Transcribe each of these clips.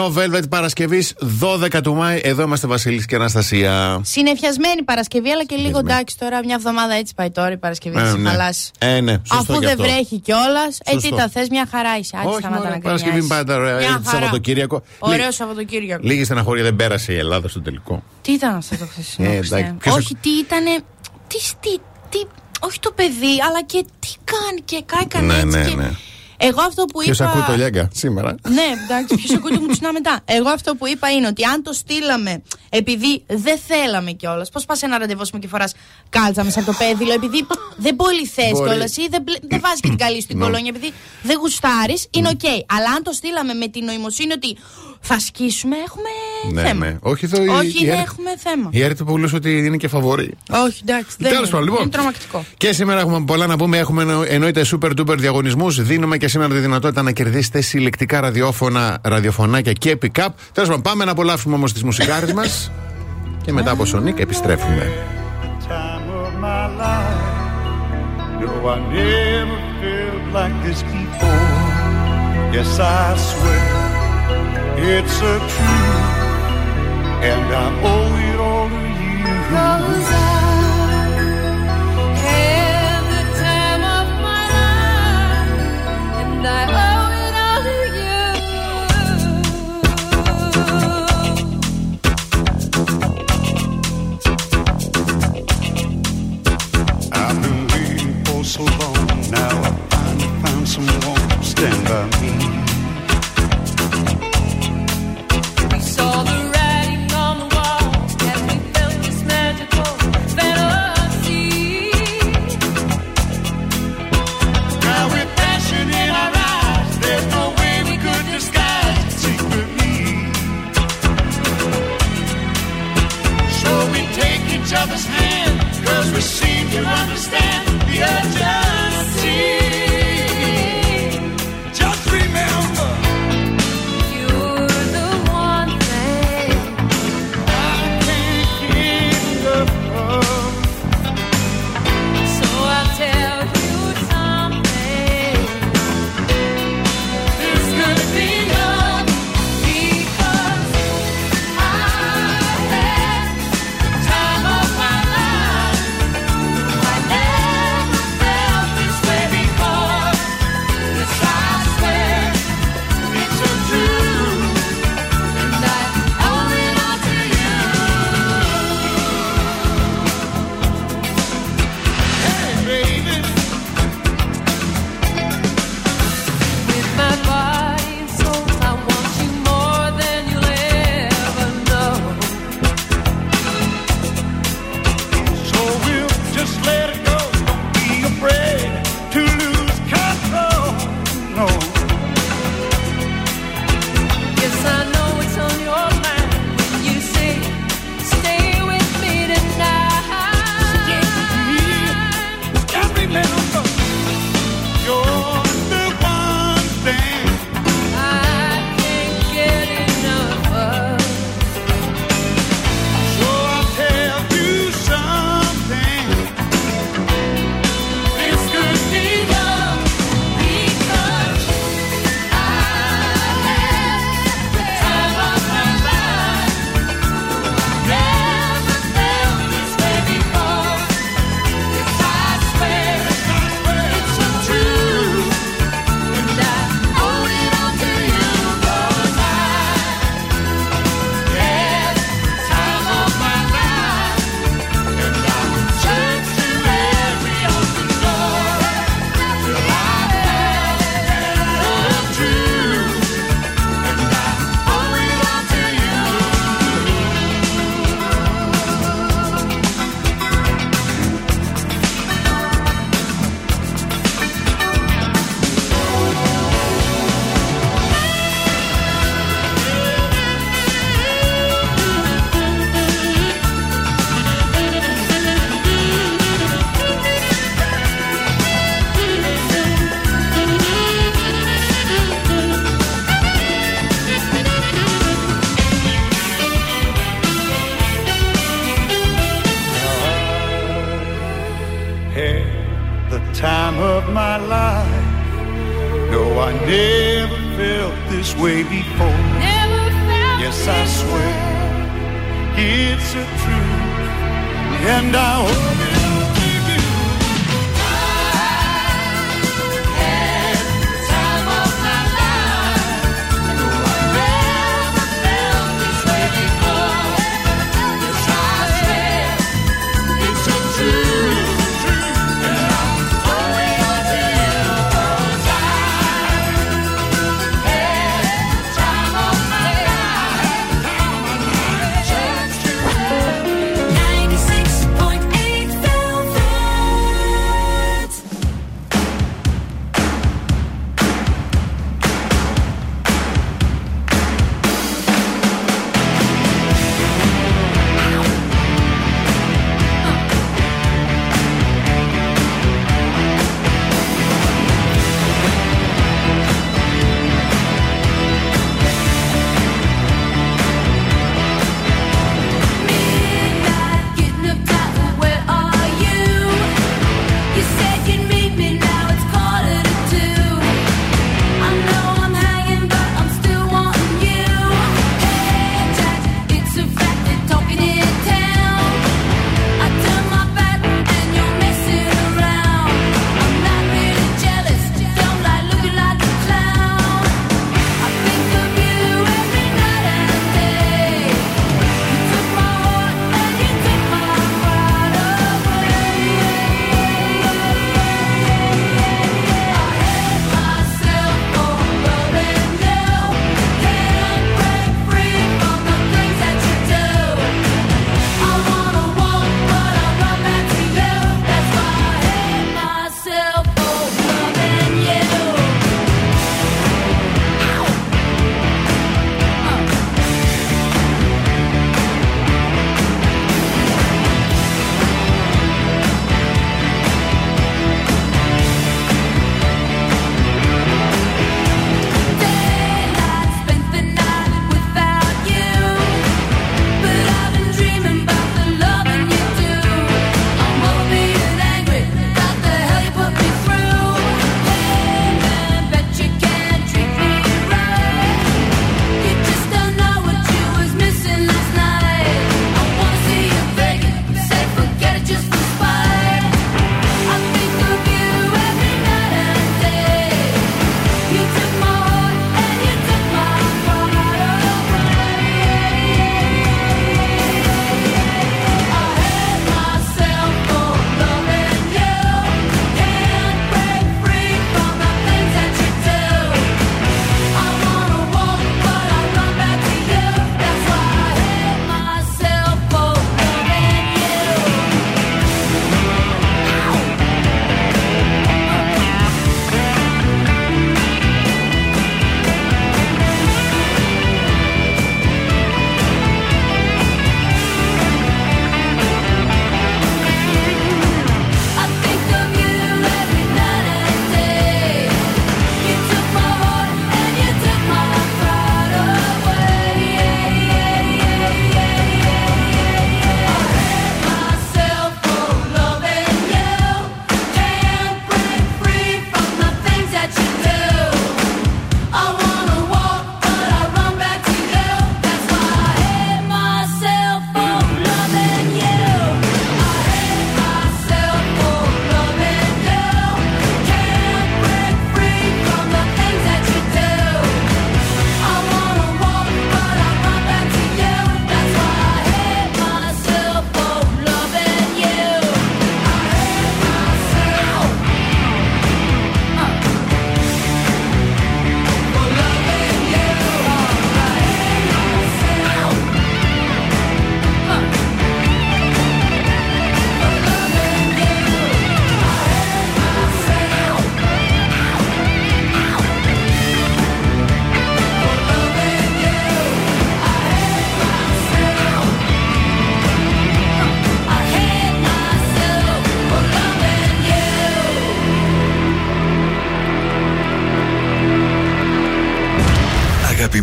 Ο Velvet Παρασκευή 12 του Μάη. Εδώ είμαστε Βασίλης και Αναστασία. Συνεφιασμένη Παρασκευή, αλλά και λίγο εντάξει τώρα. Μια εβδομάδα έτσι πάει τώρα η Παρασκευή. Ε, ναι. Ε, ναι, Αφού δεν βρέχει κιόλας, ε, τι τα θες, μια χαρά είσαι. Όχι, σταμάτα να Παρασκευή πάντα ωραία. Ε, Σαββατοκύριακο. Ωραίο Σαββατοκύριακο. Λίγη στεναχώρια δεν πέρασε η Ελλάδα στο τελικό. Τι ήταν αυτό το χθεσινό. Ε, Όχι, τι ήταν. Τι, τι, τι, όχι το παιδί, αλλά και τι κάνει και κάνει ναι, έτσι. Ναι, και... ναι. Εγώ αυτό που ποιος είπα. Ποιος ακούει το Λιάγκα σήμερα; Ναι, εντάξει, ποιος ακούει το Μουτσινά μετά. Εγώ αυτό που είπα είναι ότι αν το στείλαμε επειδή δεν θέλαμε κιόλας. Πώς πας ένα ραντεβού και φοράς κάλτσα μέσα από το πέδιλο, επειδή δεν πολύ θες κιόλας ή δεν, δεν βάζεις και την καλή στην ναι. κολόνια, επειδή δεν γουστάρεις, είναι OK. Okay. Αλλά αν το στείλαμε με την νοημοσύνη ότι θα σκίσουμε, έχουμε ναι, θέμα. Ναι. Όχι, το, Όχι η, δεν έχουμε θέμα. Η Έρη του ότι είναι και φαβορή. Όχι, εντάξει. Τέλος πάντων, λοιπόν. Είναι τρομακτικό. Και σήμερα έχουμε πολλά να πούμε. Έχουμε εννοείται super duper διαγωνισμούς. Δίνουμε και σήμερα τη δυνατότητα να κερδίσετε συλλεκτικά ραδιόφωνα, ραδιοφωνάκια και pick-up. Τέλος πάντων, πάμε να απολαύσουμε όμως τις μουσικάρες μας. και μετά από Σονίκ επιστρέφουμε. Yes, I swear it's a truth, and I owe it all to you. Cause I had the time of my life, and I owe it all to you. I've been waiting for so long. Now I finally found someone to stand by me. Each other's hand, cause we seem to understand the urgency. my life. No, I never felt this way before. yes, I swear it's a truth, and I hope.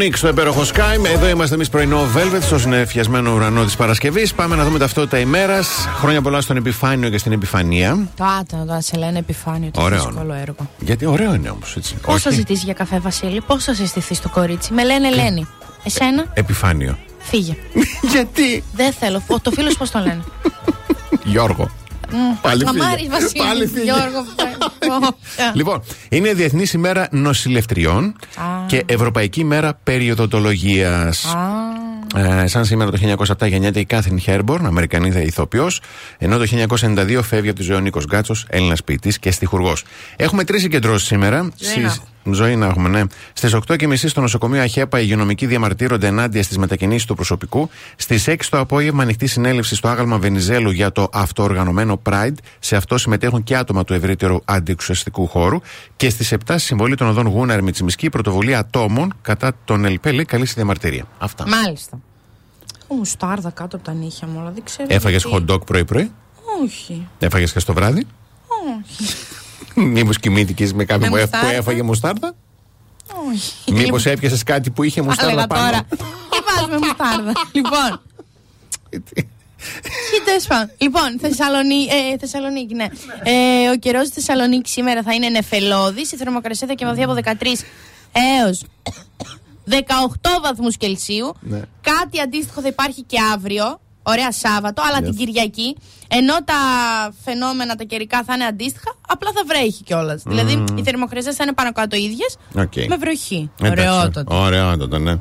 Sonic στο υπέροχο Sky. Εδώ είμαστε εμείς πρωινό Velvet, στο συνεφιασμένο ουρανό της Παρασκευής. Πάμε να δούμε ταυτότητα ημέρας. Χρόνια πολλά στον Επιφάνιο και στην Επιφανία. Το άτομο τώρα σε λένε επιφάνειο. Το Ωραίο. δύσκολο έργο. Γιατί ωραίο είναι όμως, έτσι. Πώς θα Όχι ζητήσεις για καφέ, Βασίλη, πώς θα συστηθείς το κορίτσι; Με λένε Ελένη. Εσένα, Επιφάνιο. φύγε. Γιατί, Δεν θέλω. Ο- Το φίλος πώς το λένε; Γιώργο. Πάλι Χαμάρι, φύγε. Βασίλη. Πάλι φύγε. Γιώργο. Ω, Λοιπόν, είναι Διεθνής ημέρα νοσηλευτριών Α. και Ευρωπαϊκή ημέρα περιοδοντολογίας. Α, Ε, σαν σήμερα το 1907 γεννιέται η Κάθριν Χέρμπορν, Αμερικανίδα ηθοποιός, ενώ το 1992 φεύγει από τη ζωή ο Νίκος Γκάτσος, Έλληνας ποιητής και στιχουργός. Έχουμε τρεις συγκεντρώσεις σήμερα. Ζωή να Στις- έχουμε. Ζωή να έχουμε, ναι. Στις 8.30 στο νοσοκομείο Αχέπα οι υγειονομικοί διαμαρτύρονται ενάντια στις μετακινήσεις του προσωπικού. Στις 6 το απόγευμα ανοιχτή συνέλευση στο άγαλμα Βενιζέλου για το αυτοοργανωμένο Pride. Σε αυτό συμμετέχουν και άτομα του ευρύτερου αντιεξουσιαστικού χώρου. Και στις 7 στη συμβολή των οδών Γούναρ Μιτσιμισκή η πρωτοβουλία ατόμων κατά τον ΕΛΠΕ λέει καλή στη διαμαρτυρία. Αυτά. μάλιστα. Έχω μουστάρδα κάτω από τα νύχια μου, αλλά δεν ξέρω. Έφαγες γιατί. hot dog πρωί-πρωί; Όχι. Έφαγες και στο βράδυ; Όχι. Μήπως κοιμήθηκες με κάποιον που, έφαγε μουστάρδα; Όχι. Μήπως έπιασες κάτι που είχε μουστάρδα πάνω; Τώρα. Τι πας με μουστάρδα. λοιπόν. Λοιπόν, Θεσσαλονί... ε, Θεσσαλονίκη, ναι. Ε, ο καιρός στη Θεσσαλονίκης σήμερα θα είναι νεφελώδης. Η θερμοκρασία θα κοιμαθεί από 13 έως 18 βαθμούς Κελσίου. Ναι. Κάτι αντίστοιχο θα υπάρχει και αύριο. Ωραία Σάββατο, αλλά την Κυριακή ενώ τα φαινόμενα τα καιρικά θα είναι αντίστοιχα, απλά θα βρέχει κιόλας. Mm. Δηλαδή οι θερμοκρασίες θα είναι πάνω κάτω ίδιες okay. με βροχή. Ωραιότατο. Ωραιότατα, ναι.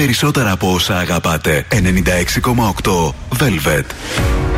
Περισσότερα από όσα αγαπάτε. 96,8 Velvet.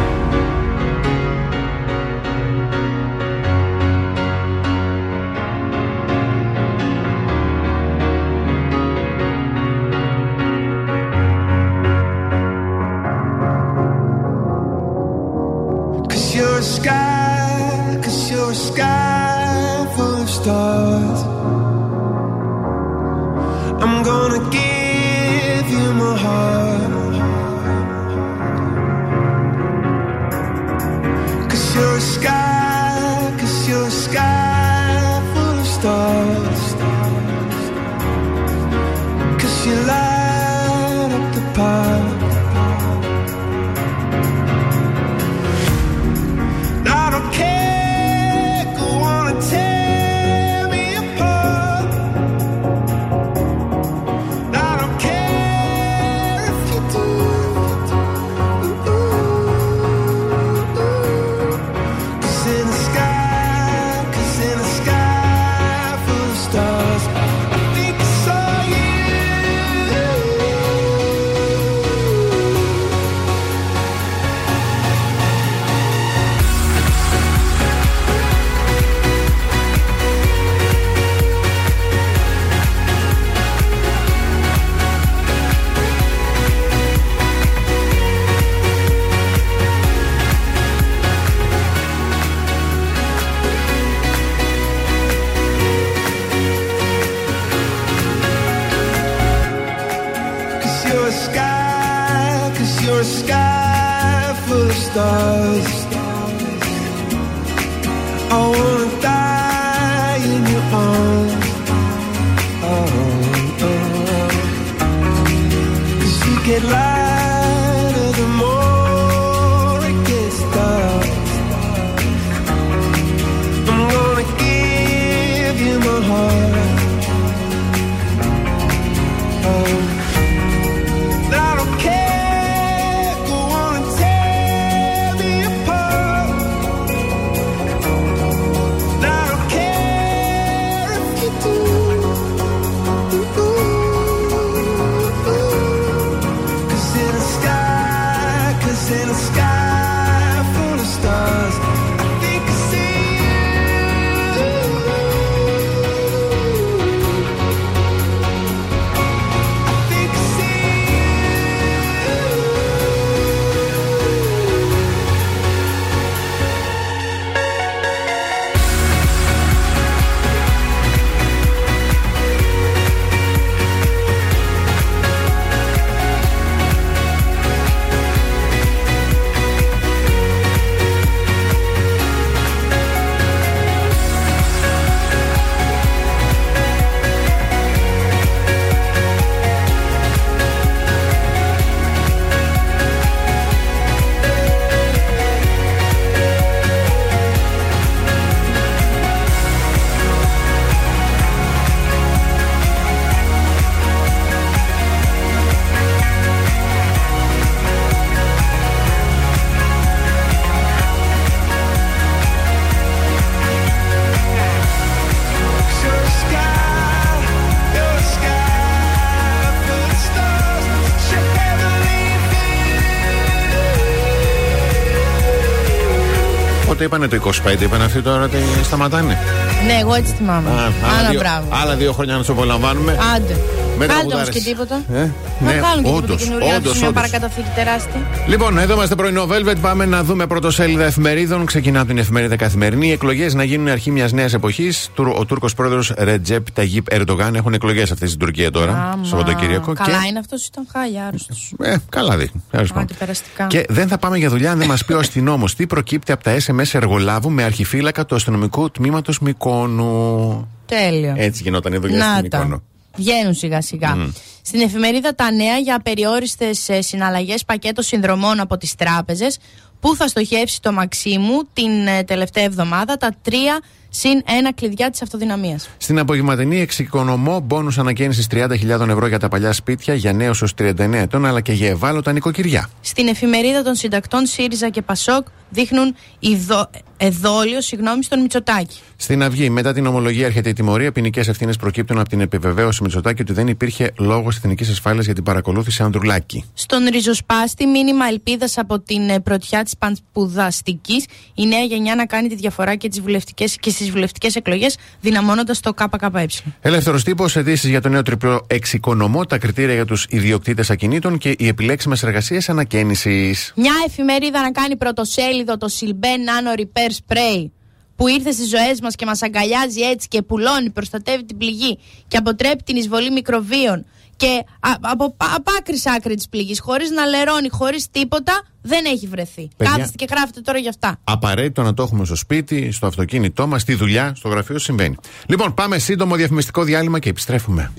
Πότε είπανε το 25, είπαν αυτοί τώρα ότι σταματάνε. Ναι, εγώ έτσι θυμάμαι. Α, άλλα, Άνα δύο, μπράβο. άλλα δύο χρόνια να τους απολαμβάνουμε. Άντε. Με Κάντε όμως τραγουδάρες. και τίποτα. Ε, Να ναι, κάνουν και όντως, τίποτα καινούργια. όντως, Όντως, μια όντως. παρακαταθήκη τεράστια. Λοιπόν, εδώ είμαστε πρωινό Velvet. Πάμε να δούμε πρωτοσέλιδα εφημερίδων. Ξεκινά από την εφημερίδα Καθημερινή. Οι εκλογές να γίνουν αρχή μιας νέας εποχής. Ο Τούρκος πρόεδρος Ρετζέπ Ταγίπ Ερντογάν έχουν εκλογές αυτές στην Τουρκία τώρα. Άμα. Σαββατοκύριακο. Καλά Και... είναι αυτός, ήταν χάλια, άρρωστος. Ε, καλά δείχνει. Τέλος πάντων. Αντιπεραστικά. Και δεν θα πάμε για δουλειά αν δεν μας πει ο αστυνόμος τι προκύπτει από τα SMS εργολάβου με αρχιφύλακα του αστυνομικού τμήματος Μικόνου. Τέλειο. Έτσι γινόταν η δουλειά Να στην τα. Μικόνο. Βγαίνουν σιγά σιγά. Στην εφημερίδα Τα Νέα για περιόριστε συναλλαγές πακέτο συνδρομών από τις τράπεζες που θα στοχεύσει το Μαξίμου την ε, τελευταία εβδομάδα τα τρία συν ένα κλειδιά της αυτοδυναμίας. Στην απογευματινή εξοικονομώ μπόνους ανακαίνησης 30.000 ευρώ για τα παλιά σπίτια για νέους ως 39 ετών αλλά και για ευάλωτα νοικοκυριά. Στην εφημερίδα των συντακτών ΣΥΡΙΖΑ και ΠΑΣΟΚ δείχνουν ειδο... εδόλιο συγγνώμη στον Μητσοτάκη. Στην Αυγή, μετά την ομολογία έρχεται η τιμωρία. Ποινικές ευθύνες προκύπτουν από την επιβεβαίωση Μητσοτάκη ότι δεν υπήρχε λόγος εθνικής ασφάλειας για την παρακολούθηση Ανδρουλάκη. Στον ριζοσπάστη, μήνυμα ελπίδας από την ε, πρωτιά της Παντspουδαστική, η νέα γενιά να κάνει τη διαφορά και, τις βουλευτικές, και στις βουλευτικές εκλογές, δυναμώνοντας το ΚΚΕ. Ελεύθερος τύπος, αιτήσει για το νέο τριπλό εξοικονομώ, τα κριτήρια για τους ιδιοκτήτες ακινήτων και οι επιλέξιμες εργασίες ανακαίνησης. Μια εφημερίδα να κάνει πρωτοσέλιδο το Silben Nano Repair Spray που ήρθε στις ζωές μας και μας αγκαλιάζει έτσι και πουλώνει, προστατεύει την πληγή και αποτρέπει την εισβολή μικροβίων και α- από πα- από άκρης σ' άκρη της πληγής, χωρίς να λερώνει, χωρίς τίποτα, δεν έχει βρεθεί. Παιδιά. Κάθεστε και γράφετε τώρα γι' αυτά. Απαραίτητο να το έχουμε στο σπίτι, στο αυτοκίνητό μας, στη δουλειά, στο γραφείο συμβαίνει. Λοιπόν, πάμε σύντομο διαφημιστικό διάλειμμα και επιστρέφουμε.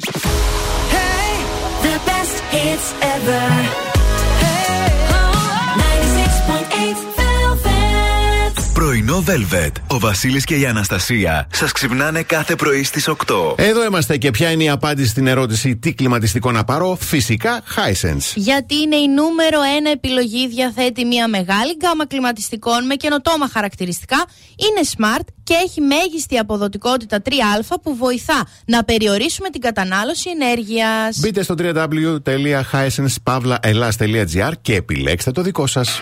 The best hits ever. Πρωινό Velvet. Ο Βασίλης και η Αναστασία σας ξυπνάνε κάθε πρωί στις 8. Εδώ είμαστε και ποια είναι η απάντηση στην ερώτηση τι κλιματιστικό να πάρω. Φυσικά, Hisense. Γιατί είναι η νούμερο ένα επιλογή, διαθέτει μια μεγάλη γκάμα κλιματιστικών με καινοτόμα χαρακτηριστικά, είναι smart και έχει μέγιστη αποδοτικότητα 3α που βοηθά να περιορίσουμε την κατανάλωση ενέργειας. Μπείτε στο www.hisense.pavlaelas.gr και επιλέξτε το δικό σας.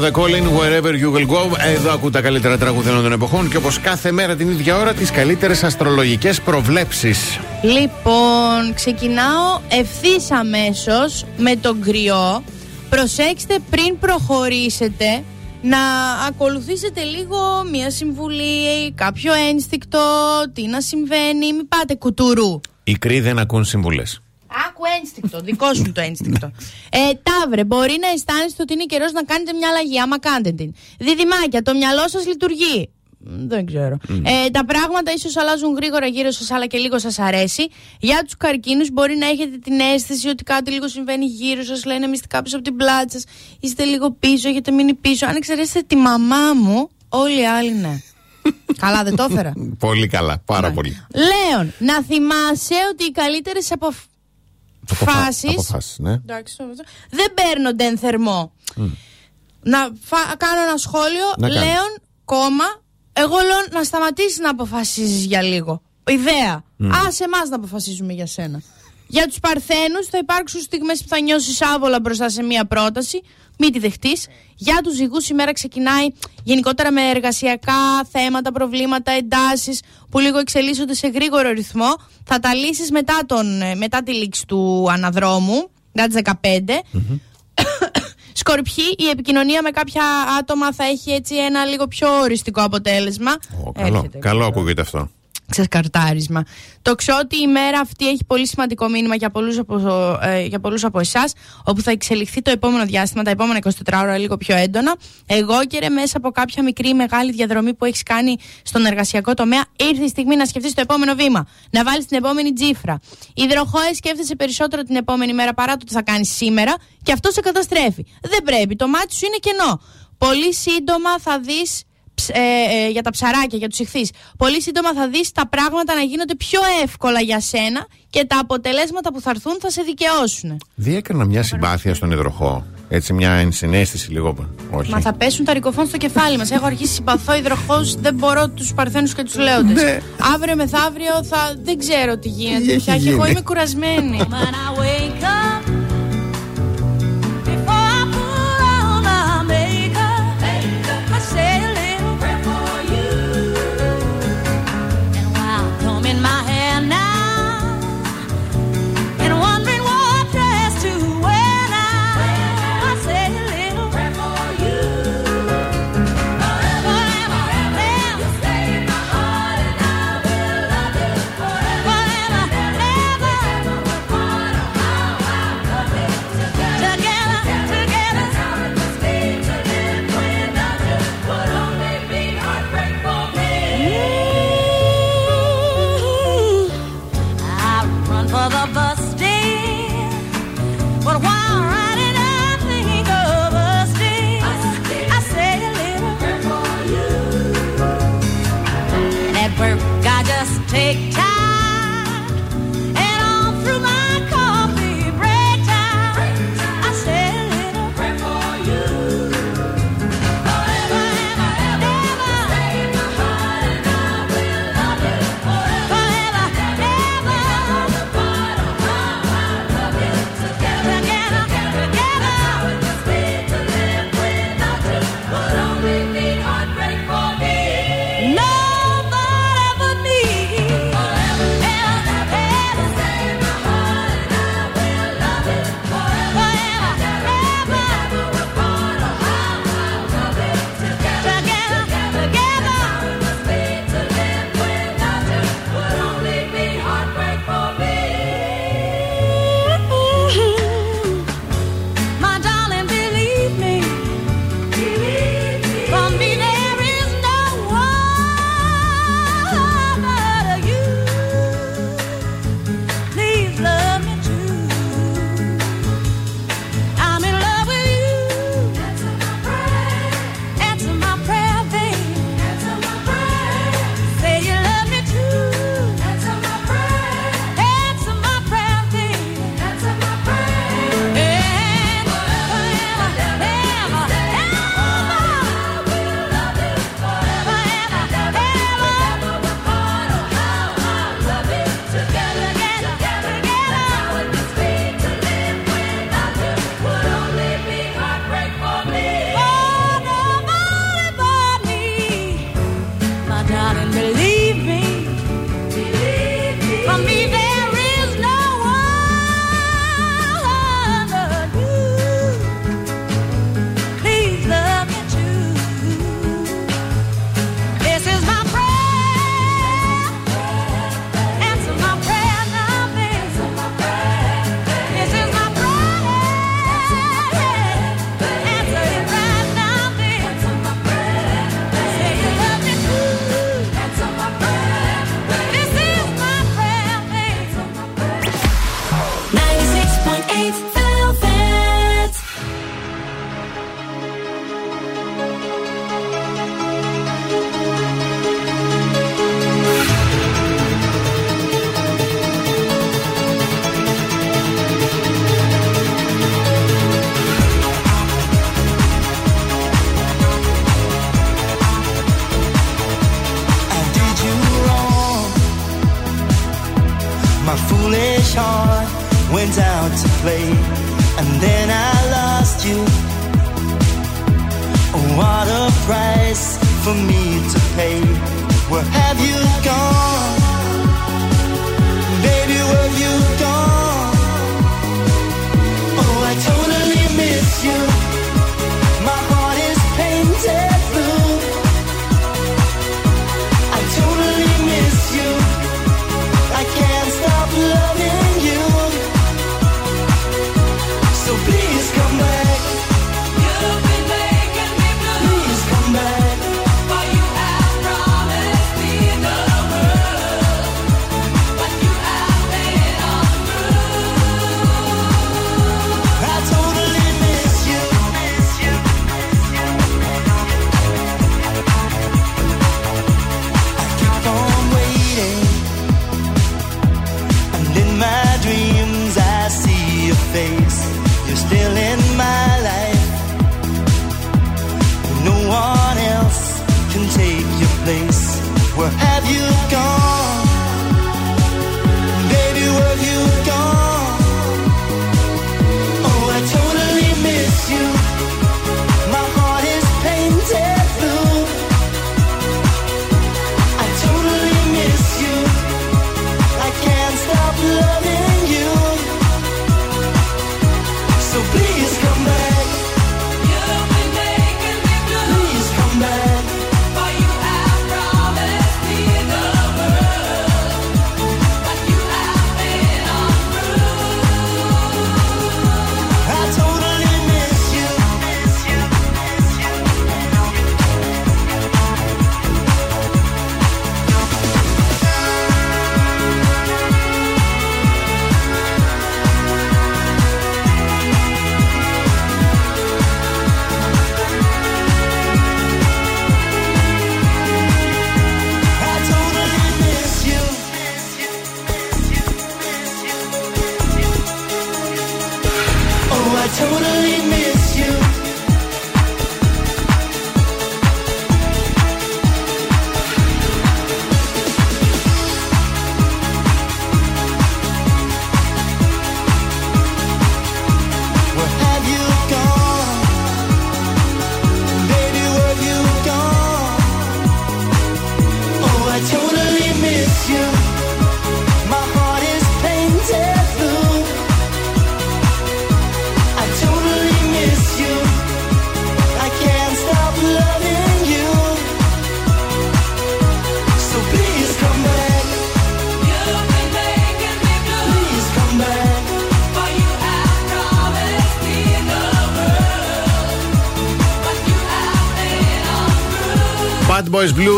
The Calling, wherever you will go. Εδώ ακούν τα καλύτερα τραγούδια των εποχών και όπως κάθε μέρα την ίδια ώρα τις καλύτερες αστρολογικές προβλέψεις. Λοιπόν, ξεκινάω ευθύς αμέσως με τον κρυό. Προσέξτε πριν προχωρήσετε να ακολουθήσετε λίγο μία συμβουλή, κάποιο ένστικτο, τι να συμβαίνει, μην πάτε κουτουρού. Οι κρύοι δεν ακούν συμβουλές. Άκου ένστικτο, δικό σου το ένστικτο. ε, ταύρε, μπορεί να αισθάνεστε ότι είναι καιρός να κάνετε μια αλλαγή, άμα κάνετε την. Διδυμάκια, το μυαλό σας λειτουργεί. Μ, Δεν ξέρω. Ε, τα πράγματα ίσως αλλάζουν γρήγορα γύρω σας, αλλά και λίγο σας αρέσει. Για τους καρκίνους, μπορεί να έχετε την αίσθηση ότι κάτι λίγο συμβαίνει γύρω σας, λένε μυστικά πίσω από την πλάτη σας. Είστε λίγο πίσω, έχετε μείνει πίσω. Αν εξαιρέσετε τη μαμά μου, όλοι οι άλλοι ναι. Καλά, δεν το έφερα. Πολύ καλά, πάρα πολύ. Λέων, να θυμάσαι ότι οι καλύτερες αποφάσει. Αποφάσεις, ναι. Εντάξει, νομίζω. δεν παίρνονται εν θερμό. Να φα- κάνω ένα σχόλιο. Να κάνεις. Λέων, κόμμα. Εγώ λέω να σταματήσεις να αποφασίζεις για λίγο. Ιδέα. Άσε εμάς να αποφασίζουμε για σένα. Για τους Παρθένους θα υπάρξουν στιγμές που θα νιώσεις άβολα μπροστά σε μία πρόταση. Μην τη δεχτείς. Για τους ζυγού η μέρα ξεκινάει γενικότερα με εργασιακά θέματα, προβλήματα, εντάσεις που λίγο εξελίσσονται σε γρήγορο ρυθμό. Θα τα λύσεις μετά, τον, ε, μετά τη λήξη του αναδρόμου, μετά τι 15. Σκορπιοί, η επικοινωνία με κάποια άτομα θα έχει έτσι ένα λίγο πιο οριστικό αποτέλεσμα. Ω, καλό, Έρχεται, καλό ακούγεται αυτό. Ξεσκαρτάρισμα. Το ότι η μέρα αυτή έχει πολύ σημαντικό μήνυμα για πολλούς από, ε, για πολλούς από εσάς, όπου θα εξελιχθεί το επόμενο διάστημα, τα επόμενα 24 ώρα λίγο πιο έντονα. Εγώ και ρε, μέσα από κάποια μικρή ή μεγάλη διαδρομή που έχεις κάνει στον εργασιακό τομέα, ήρθε η στιγμή να σκεφτείς το επόμενο βήμα. Να βάλεις την επόμενη τζίφρα. Υδροχόε σκέφτεσαι περισσότερο την επόμενη μέρα παρά το τι θα κάνεις σήμερα και αυτό σε καταστρέφει. Δεν πρέπει. Το μάτι σου είναι κενό. Πολύ σύντομα θα δεις ψ- ε, ε, για τα ψαράκια, για τους ηχθείς. Πολύ σύντομα θα δεις τα πράγματα να γίνονται πιο εύκολα για σένα και τα αποτελέσματα που θα έρθουν θα σε δικαιώσουν. Διέκανα μια συμπάθεια στον υδροχό. Έτσι, μια ενσυναίσθηση λίγο. Όχι. Μα θα πέσουν τα ρικοφόν στο κεφάλι μας. Έχω αρχίσει συμπαθώ υδροχό, δεν μπορώ τους παρθένους και τους λέοντε. Ναι. Αύριο μεθαύριο θα δεν ξέρω τι γίνεται. Έχει εγώ είμαι κουρασμένη.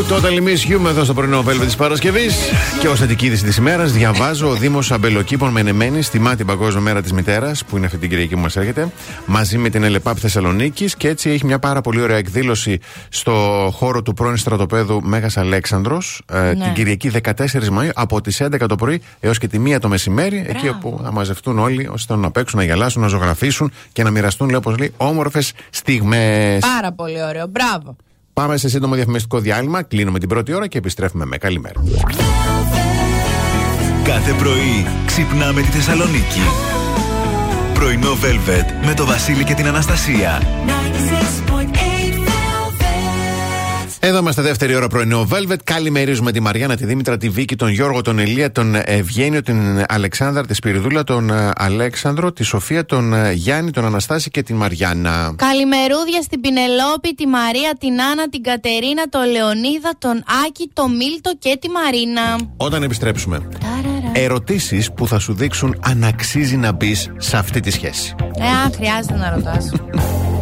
Total Miss You, εδώ στο πρωινό Velvet της Παρασκευής. Και ως θετική είδηση της ημέρας, διαβάζω ο Δήμος Αμπελοκήπων Μενεμένη τιμά την Παγκόσμια Μέρα της Μητέρας, που είναι αυτή την Κυριακή που μας έρχεται, μαζί με την Ελεπάπ Θεσσαλονίκης. Και έτσι έχει μια πάρα πολύ ωραία εκδήλωση στο χώρο του πρώην στρατοπέδου Μέγας Αλέξανδρος Ναι. την Κυριακή 14 Μαου από τις 11 το πρωί έως και τη 1 το μεσημέρι. Εκεί όπου θα μαζευτούν όλοι όσοι θέλουν να παίξουν, να γελάσουν, να ζωγραφίσουν και να μοιραστούν, λέει όπως λέει, όμορφες στιγμές. Πάρα πολύ ωραίο. Μπράβο. Πάμε σε σύντομο διαφημιστικό διάλειμμα. Κλείνουμε την πρώτη ώρα και επιστρέφουμε με καλημέρα. Κάθε πρωί ξυπνάμε τη Θεσσαλονίκη. Πρωινό Velvet με το Βασίλη και την Αναστασία. Εδώ είμαστε δεύτερη ώρα πρωινό Velvet. Καλημερίζουμε τη Μαριάννα, τη Δήμητρα, τη Βίκη, τον Γιώργο, τον Ελία, τον Ευγένιο, την Αλεξάνδρα, τη Σπυριδούλα, τον ε, Αλέξανδρο, τη Σοφία, τον ε, Γιάννη, τον Αναστάση και την Μαριάννα. Καλημερούδια στην Πινελόπη, τη Μαρία, την Άννα, την Κατερίνα, τον Λεωνίδα, τον Άκη, τον Μίλτο και τη Μαρίνα. Όταν επιστρέψουμε, ερωτήσεις που θα σου δείξουν αν αξίζει να μπεις σε αυτή τη σχέση. Ε, α, χρειάζεται να ρωτάς.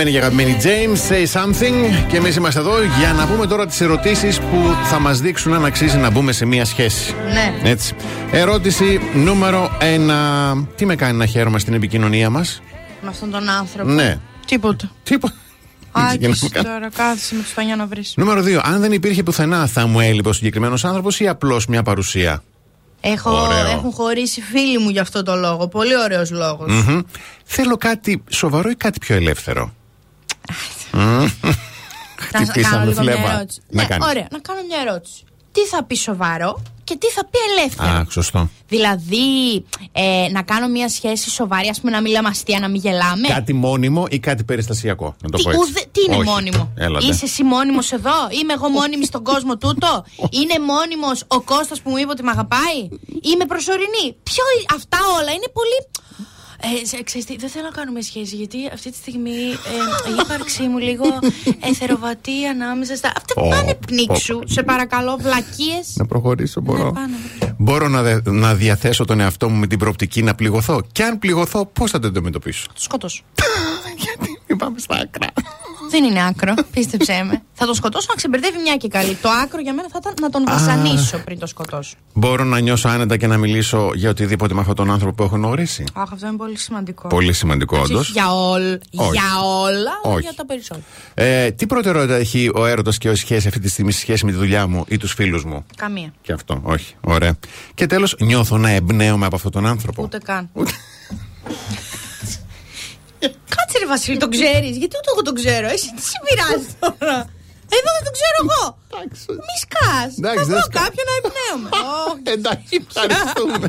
sign. Λατρεμένη και αγαπημένη James, say something. Και εμείς είμαστε εδώ για να πούμε τώρα τις ερωτήσεις που θα μας δείξουν αν αξίζει να μπούμε σε μία σχέση. Ναι. Έτσι. Ερώτηση νούμερο 1. Τι με κάνει να χαίρομαι στην επικοινωνία μας, Με αυτόν τον άνθρωπο. Ναι. Τίποτα. Τίποτα. Άκησε τώρα, κάθισε με του πανιά να βρεις. Νούμερο 2. Αν δεν υπήρχε πουθενά, θα μου έλειπε ο συγκεκριμένος άνθρωπος ή απλώς μια παρουσία; Έχω, Ωραίο. έχουν χωρίσει φίλοι μου για αυτό το λόγο. Πολύ ωραίος λόγος. Μμμ. Θέλω κάτι σοβαρό ή κάτι πιο ελεύθερο; Μμμ. Να κάνω Χτυπήσαμε λίγο μια φλέβα. ερώτηση. Να ναι, κάνεις. ωραία, να κάνω μια ερώτηση. Τι θα πει σοβαρό και τι θα πει ελεύθερο; Α, σωστό. Δηλαδή, ε, να κάνω μια σχέση σοβαρή, ας πούμε, να μιλάμε αστεία, να μην γελάμε; Κάτι μόνιμο ή κάτι περιστασιακό. Να το Τι, πω έτσι. ουδε- τι είναι Όχι. μόνιμο; Έλατε. Είσαι εσύ μόνιμος εδώ; Είμαι εγώ μόνιμη στον κόσμο τούτο; Είναι μόνιμος ο Κώστας που μου είπε ότι με αγαπάει; Είμαι προσωρινή. Ποιο, αυτά όλα είναι πολύ. Ε, σε- ξέρεις τι, δεν θέλω να κάνουμε σχέση γιατί αυτή τη στιγμή ε, η ύπαρξή μου λίγο εθεροβατεί ανάμεσα στα. Αυτά Πω, πάνε πω, πνίξου. πω. Σε παρακαλώ, βλακίες. Να προχωρήσω, μπορώ. Ναι, πάμε. Μπορώ να, δε- να διαθέσω τον εαυτό μου με την προοπτική να πληγωθώ. Και αν πληγωθώ, πώς θα το αντιμετωπίσω; Του σκότωσου. γιατί, Μην πάμε στα άκρα. Δεν είναι άκρο, πίστεψέ με. Θα τον σκοτώσω να ξεμπερδεύει μια και καλή. Το άκρο για μένα θα ήταν να τον βασανίσω πριν το σκοτώσω. Μπορώ να νιώσω άνετα και να μιλήσω για οτιδήποτε με αυτόν τον άνθρωπο που έχω γνωρίσει. Αχ, αυτό είναι πολύ σημαντικό. Πολύ σημαντικό, Εντάξει, όντως. όχι Για, όλ, Όχι. για όλα, αλλά Όχι. για τα περισσότερα. Ε, τι προτεραιότητα έχει ο έρωτας και ο σχέση αυτή τη στιγμή σε σχέση με τη δουλειά μου ή τους φίλους μου; Καμία. Και αυτό, όχι. Ωραία. Και τέλος, νιώθω να εμπνέομαι από αυτόν τον άνθρωπο. Ούτε καν. Κάτσε ρε Βασίλη, τον ξέρεις. Γιατί ούτε εγώ τον ξέρω. Εσύ τι σε πειράζει τώρα; Εδώ δεν τον ξέρω εγώ. Μη σκάς. Εντάξει, Θα δεν βρω σκα- κάποιον να εμπνέομαι. Όχι. Εντάξει, ευχαριστούμε.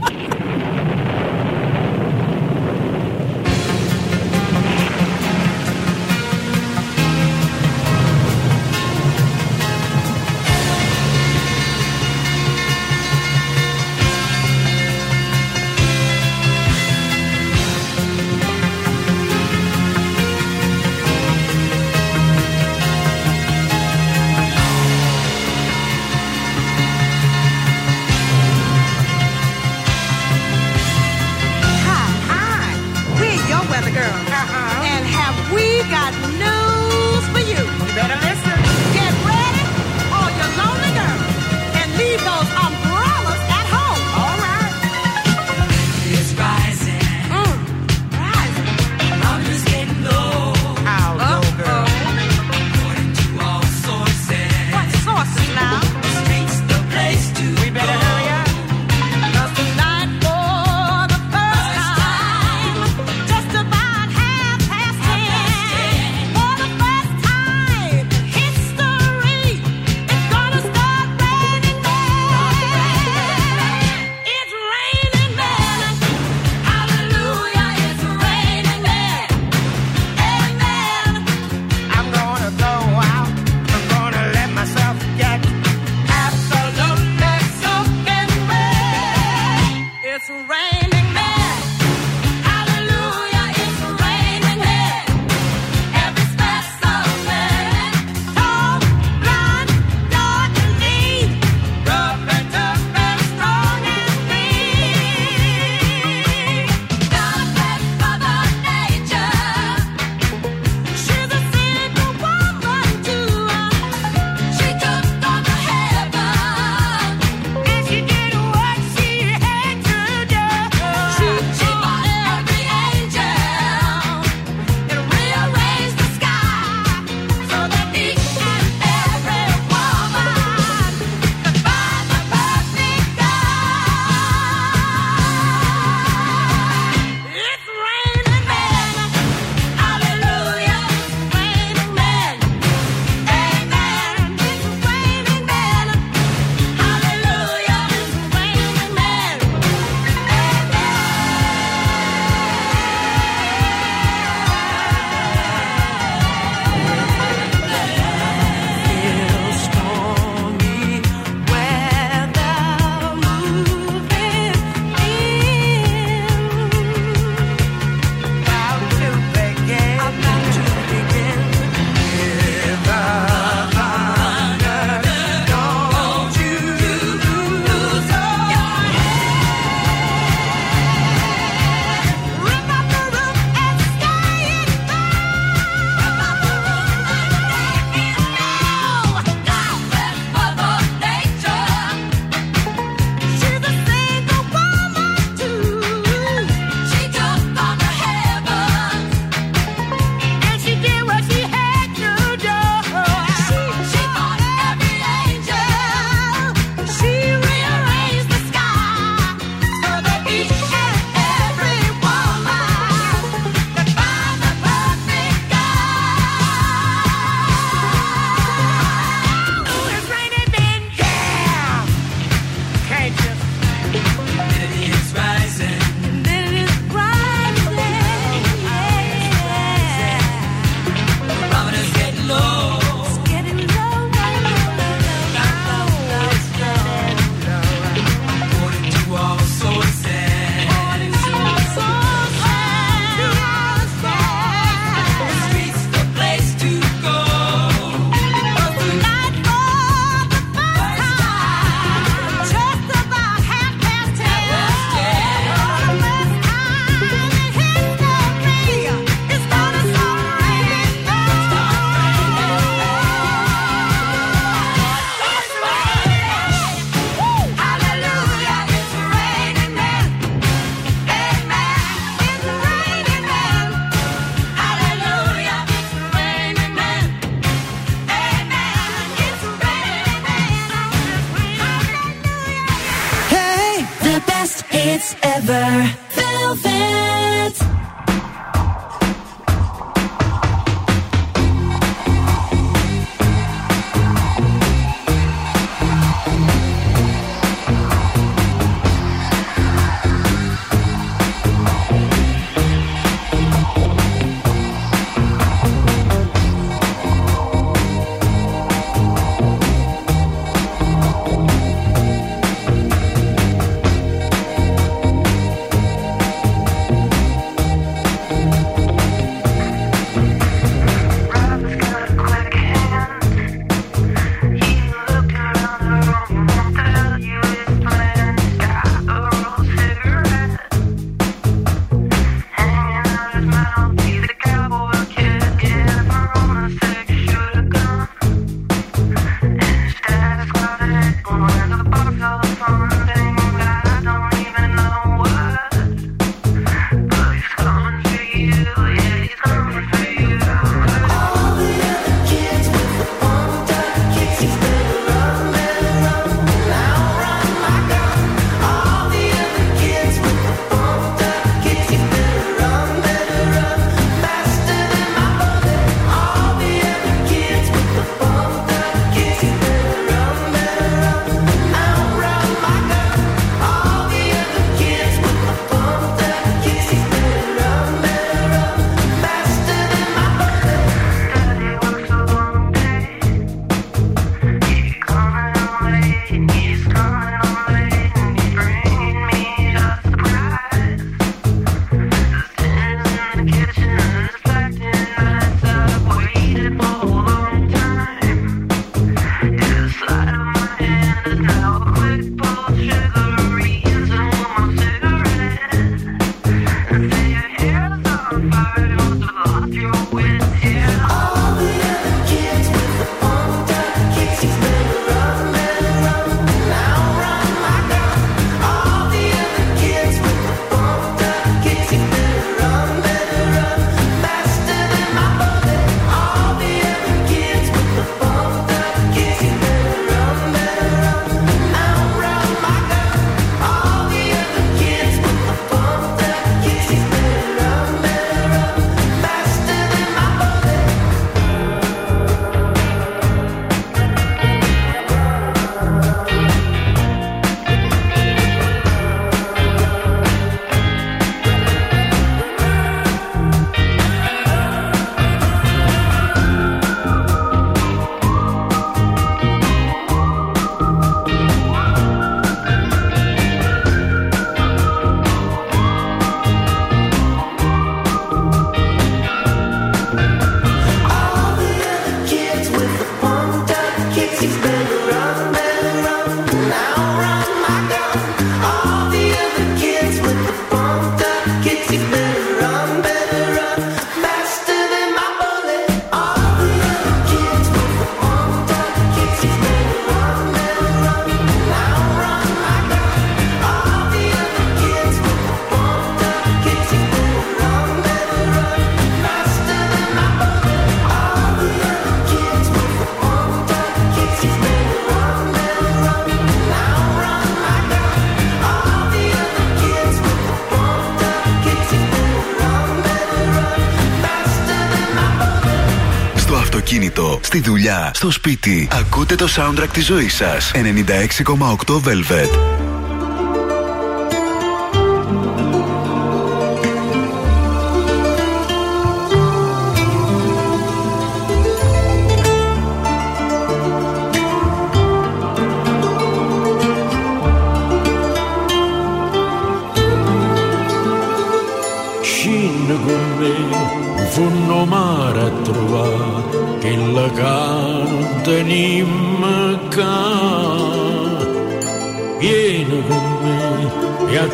Δουλειά, στο σπίτι. Ακούτε το soundtrack της ζωής σας. 96,8 Velvet.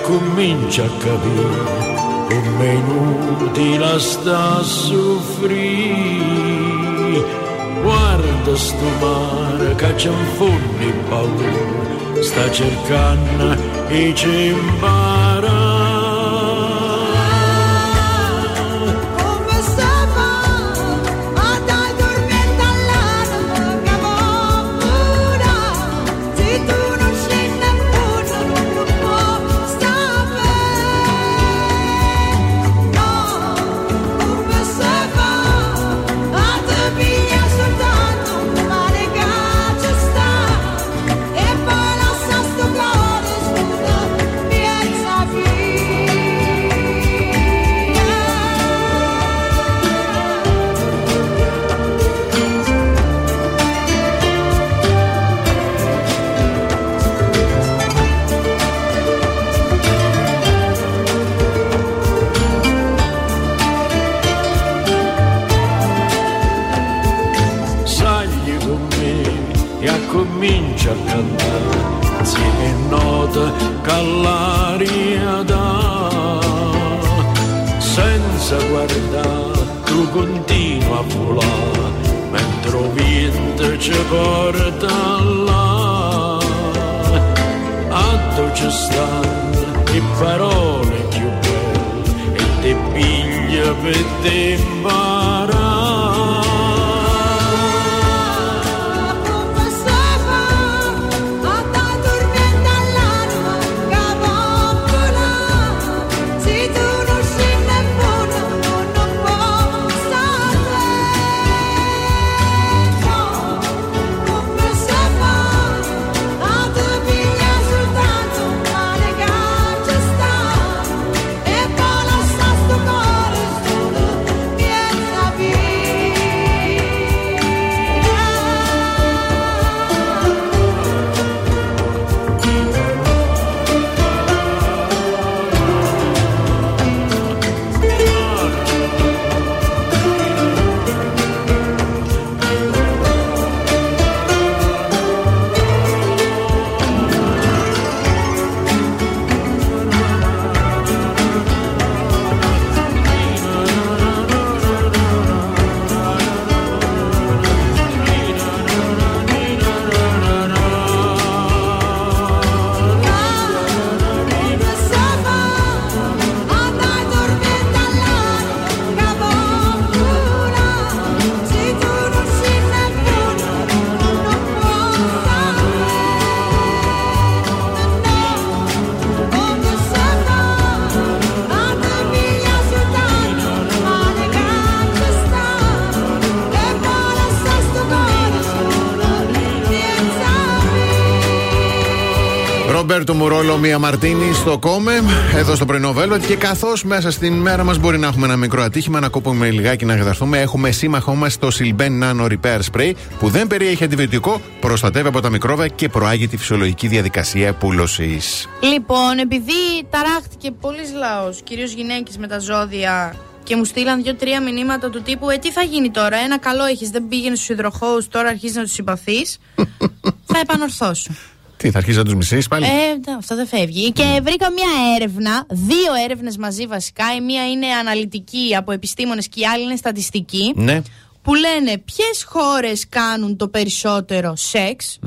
Me accomincia a capire come inutile sta a soffrire. Guarda sto mare che c'è un fondo paura, sta cercando e ci Ρομπέρτο Μουρόλο, Μία Μαρτίνη στο Κόμε, εδώ στο πρωινό Velvet. Και καθώς μέσα στην μέρα μας μπορεί να έχουμε ένα μικρό ατύχημα, να κόπουμε λιγάκι να γδαρθούμε, έχουμε σύμμαχό μας το Silben Nano Repair Spray που δεν περιέχει αντιβιωτικό, προστατεύει από τα μικρόβια και προάγει τη φυσιολογική διαδικασία πούλωσης. Λοιπόν, επειδή ταράχτηκε πολλοί λαός, κυρίως γυναίκες με τα ζώδια, και μου στείλαν δύο-τρία μηνύματα του τύπου Ε, τι θα γίνει τώρα, ένα καλό έχεις, δεν πήγαινε στους υδροχώους, τώρα αρχίζεις να τους συμπαθείς. θα επανορθώσω. Τι, θα αρχίσει να τους μισήσει πάλι; Ε, ντα, αυτό δεν φεύγει. Και βρήκα μια έρευνα, δύο έρευνες μαζί βασικά. Η μία είναι αναλυτική από επιστήμονες και η άλλη είναι στατιστική. Ναι. Που λένε ποιες χώρες κάνουν το περισσότερο σεξ.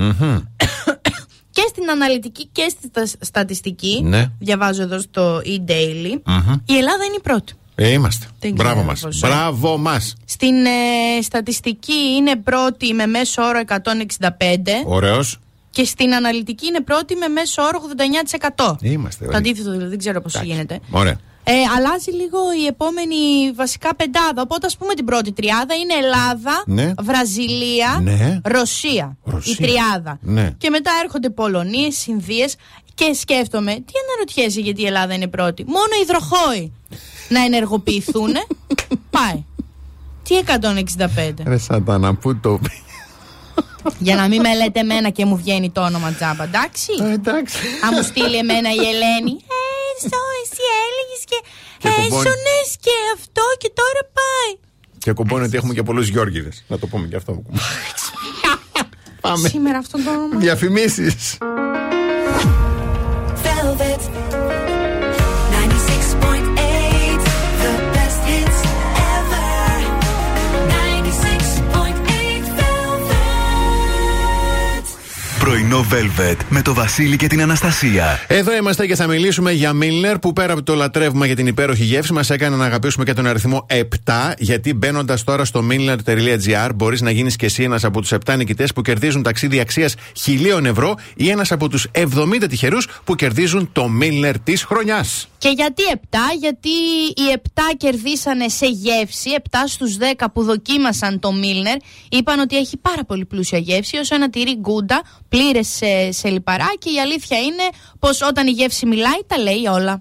και στην αναλυτική και στη στα- στατιστική. Ναι. Διαβάζω εδώ στο e-daily. Μμμ. Η Ελλάδα είναι η πρώτη. Ε, είμαστε. Δεν Μπράβο ξέρω μας. πώς, ε. Μπράβο μας. Στην ε, στατιστική είναι πρώτη με μέσο όρο 165 Ωραίος. Και στην αναλυτική είναι πρώτη με μέσο όρο 89%. Είμαστε. Το ωραία. αντίθετο δηλαδή, δεν ξέρω πώς γίνεται. Ωραία. Ε, αλλάζει λίγο η επόμενη βασικά πεντάδα. Οπότε, ας πούμε, την πρώτη τριάδα είναι Ελλάδα, Ναι. Βραζιλία, Ναι. Ρωσία. Ρωσία. Η τριάδα. Ναι. Και μετά έρχονται Πολωνίες, Ινδίες. Και σκέφτομαι, τι αναρωτιέσαι γιατί η Ελλάδα είναι πρώτη. Μόνο οι υδροχόοι να ενεργοποιηθούν. Πάει. Τι 165. Ρε Σατάνα, πού το πει. Για να μην με λέτε εμένα και μου βγαίνει το όνομα τζάμπα, εντάξει; Ε, Εντάξει. Αν μου στείλει εμένα η Ελένη. Ε, στο, εσύ έλεγες και. Και κουμπώνει. Έσονες και αυτό και τώρα πάει. Και κουμπώνει ότι έχουμε και πολλούς Γιώργιδες. Να το πούμε και αυτό. Πάμε. Σήμερα αυτό το όνομα. Διαφημίσεις. Velvet Πρωινό Velvet με το Βασίλη και την Αναστασία. Εδώ είμαστε και θα μιλήσουμε για Μίλνερ που πέρα από το λατρεύμα για την υπέροχη γεύση μας έκανε να αγαπήσουμε και τον αριθμό 7. Γιατί μπαίνοντας τώρα στο milner.gr μπορείς να γίνεις και εσύ ένας από τους 7 νικητές που κερδίζουν ταξίδι αξίας χιλίων ευρώ ή ένας από τους 70 τυχερούς που κερδίζουν το Μίλνερ της χρονιάς. Και γιατί 7, γιατί οι 7 κερδίσανε σε γεύση, 7 στους 10 που δοκίμασαν το Μίλνερ, είπαν ότι έχει πάρα πολύ πλούσια γεύση, όσο ένα τυρί γκούντα, πλήρες σε, σε λιπαρά και η αλήθεια είναι πως όταν η γεύση μιλάει τα λέει όλα.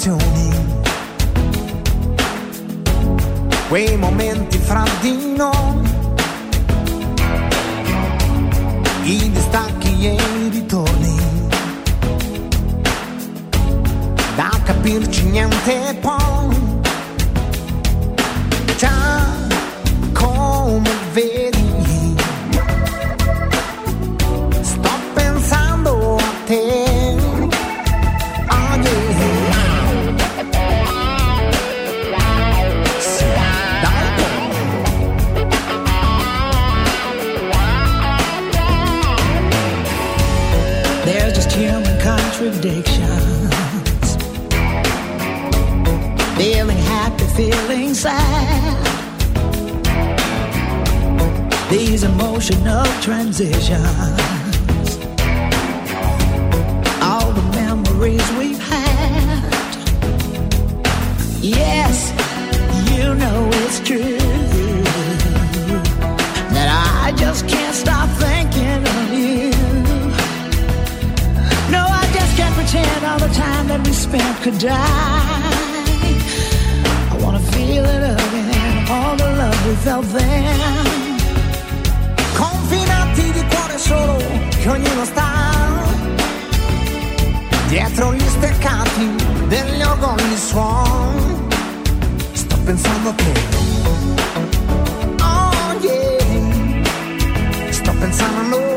emozioni. Quei momenti fra di noi, i distacchi e i ritorni. Da capirci niente poi. Contradictions. Feeling happy, feeling sad. These emotional transitions. All the memories spent could die. I wanna feel it again, all the love we felt then. Confinati di cuore solo che ognuno sta dietro gli steccati degli orgogli suon. Sto pensando a te. Oh yeah. Sto pensando a noi.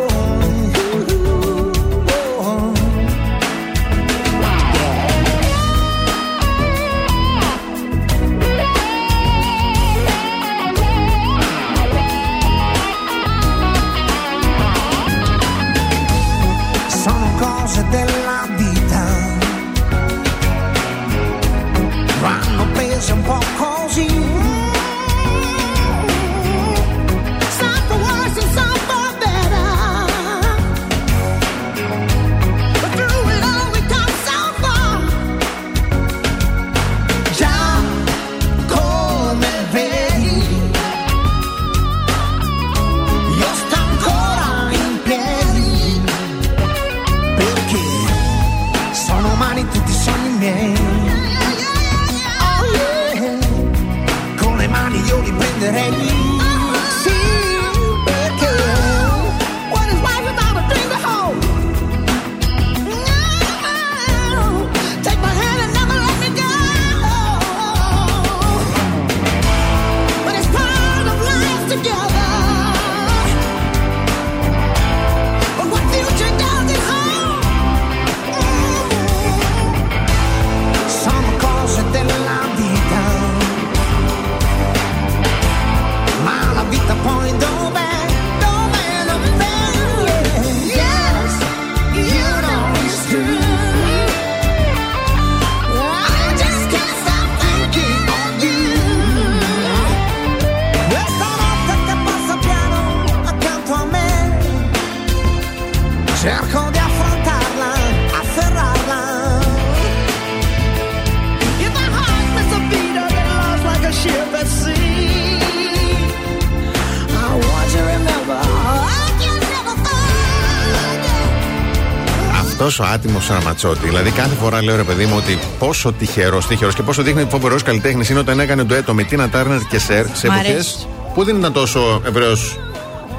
Forget. Αυτό ο άτιμο Ραματσότη. Δηλαδή, κάθε φορά λέω ρε παιδί μου ότι πόσο τυχερός, τυχερός και πόσο δείχνει φοβερός καλλιτέχνης είναι όταν έκανε το έτο με Τίνα Τάρνερ και Σερ σε Μ' εποχές αρέσει. που δεν ήταν τόσο ευρέω.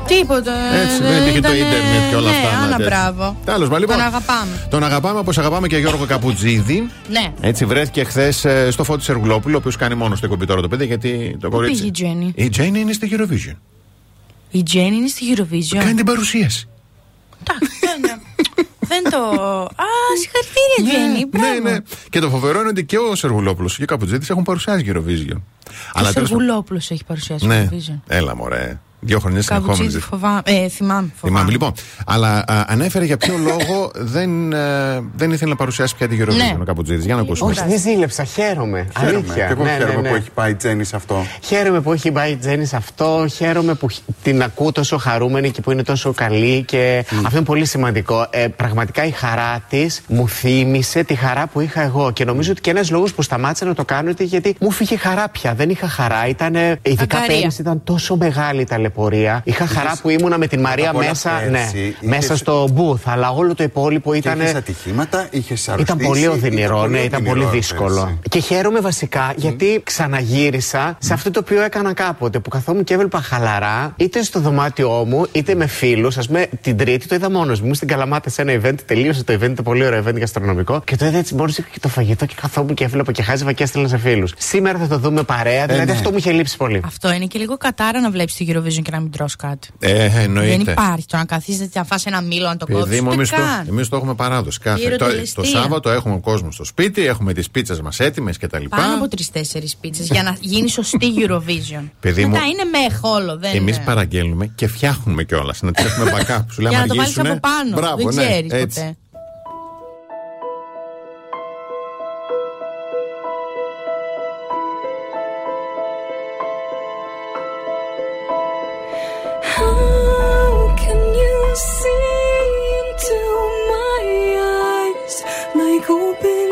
Τίποτα. Έτσι, δεν υπήρχε το ήτανε- ίντερνετ και όλα ναι, αυτά. Άλλα τέτοια. μπράβο. Τέλος, μα, λοιπόν. Τον αγαπάμε. Τον αγαπάμε όπως αγαπάμε και Γιώργο Καπουτζίδη. Ναι. Έτσι βρέθηκε χθες στο Φώτη Σεργουλόπουλο, ο οποίος κάνει μόνος στο κομπι τώρα το παιδί, γιατί το Πού κορίτσι. πήγε η Τζέννη. Η Τζέιν είναι στη Eurovision. Η Τζέννη είναι στη Eurovision; Κάνει την παρουσίαση. Εντάξει, δεν- Δεν το. Α, συγχαρητήρια, Τζέννη. Μπράβο. Ναι, ναι. Και το φοβερό είναι ότι και ο Σεργουλόπουλος και ο Καπουτζίδη έχουν παρουσιάσει Eurovision. Ο τέλος πάντων- Σεργουλόπουλος έχει παρουσιάσει Ναι, Eurovision. έλα μωρέ. Δύο χρονιές συνεχόμενε. Καβουτσίδη φοβάμαι. Ε, θυμάμαι. Θυμάμαι φοβάμαι. λοιπόν. Αλλά α, ανέφερε για ποιο λόγο δεν, ε, δεν ήθελε να παρουσιάσει πια τη Eurovision Ναι. ο Καπουτζίδη. Για να ακούσουμε. Όχι, δεν ζήλεψα, χαίρομαι. Χαίρομαι. Αλήθεια. Και εγώ Ναι, ναι, χαίρομαι ναι. που έχει πάει η Τζέννη σε αυτό. Χαίρομαι που έχει πάει η Τζέννη σε αυτό. Χαίρομαι που χ- την ακούω τόσο χαρούμενη και που είναι τόσο καλή. Και αυτό είναι πολύ σημαντικό. Ε, πραγματικά η χαρά της μου θύμισε τη χαρά που είχα εγώ. Και νομίζω ότι και ένας λόγος που σταμάτησα να το κάνω ήταν γιατί μου φύγε χαρά πια. Δεν είχα χαρά. Ήταν, ειδικά Αγκαρία. πέρυσι ήταν τόσο μεγάλη η ταλαιπωρία. Είχα χαρά που ήμουνα με την Μαρία απ' όλα μέσα, πέρσι ναι, είχες- μέσα στο booth. Αλλά όλο το υπόλοιπο ήταν. Είχες ατυχήματα, είχες αρρωστήσει. Ήταν πολύ οδυνηρό, ναι, ήταν πολύ οδυνηρό δύσκολο. πέρσι. Και χαίρομαι βασικά γιατί ξαναγύρισα σε αυτό το οποίο έκανα κάποτε. Που καθόμουν και έβλεπα χαλαρά, είτε στο δωμάτιό μου, είτε με φίλους. Α πούμε, την Τρίτη το είδα μόνος μου. Ήμουν στην Καλαμάτα σε ένα event, τελείωσε το event, ήταν πολύ ωραίο event γαστρονομικό. Και το είδα έτσι μόνος και το φαγητό και καθόμουν και έβλεπα και χάζευα και έστειλα σε φίλους. Σήμερα θα το δούμε παρέα, δηλαδή ναι. αυτό μου είχε λείψει πολύ. Αυτό είναι και λίγο κατάρα να βλέπεις τη Eurovision και να μην τρως κάτι. Ε, εννοείται. Δεν υπάρχει το να καθίσει να φας ένα μήλο να το κόψει. Παιδί μου, εμείς το, εμείς το έχουμε παράδοση. Κάθε, το, Ιεροτελεστία. το Σάββατο έχουμε κόσμο στο σπίτι, έχουμε τις πίτσες μας έτοιμες κτλ. Πάνω από τρει-τέσσερι πίτσες για να γίνει σωστή Eurovision. Παιδί Μετά μου, είναι με χόλο, δεν Εμείς είναι. παραγγέλνουμε και φτιάχνουμε κιόλας. Να τις έχουμε backup. Σου λέμε Για να το βάλεις αργήσουνε. από πάνω. Μπράβο, δεν ναι, ξέρεις έτσι. ποτέ. cupid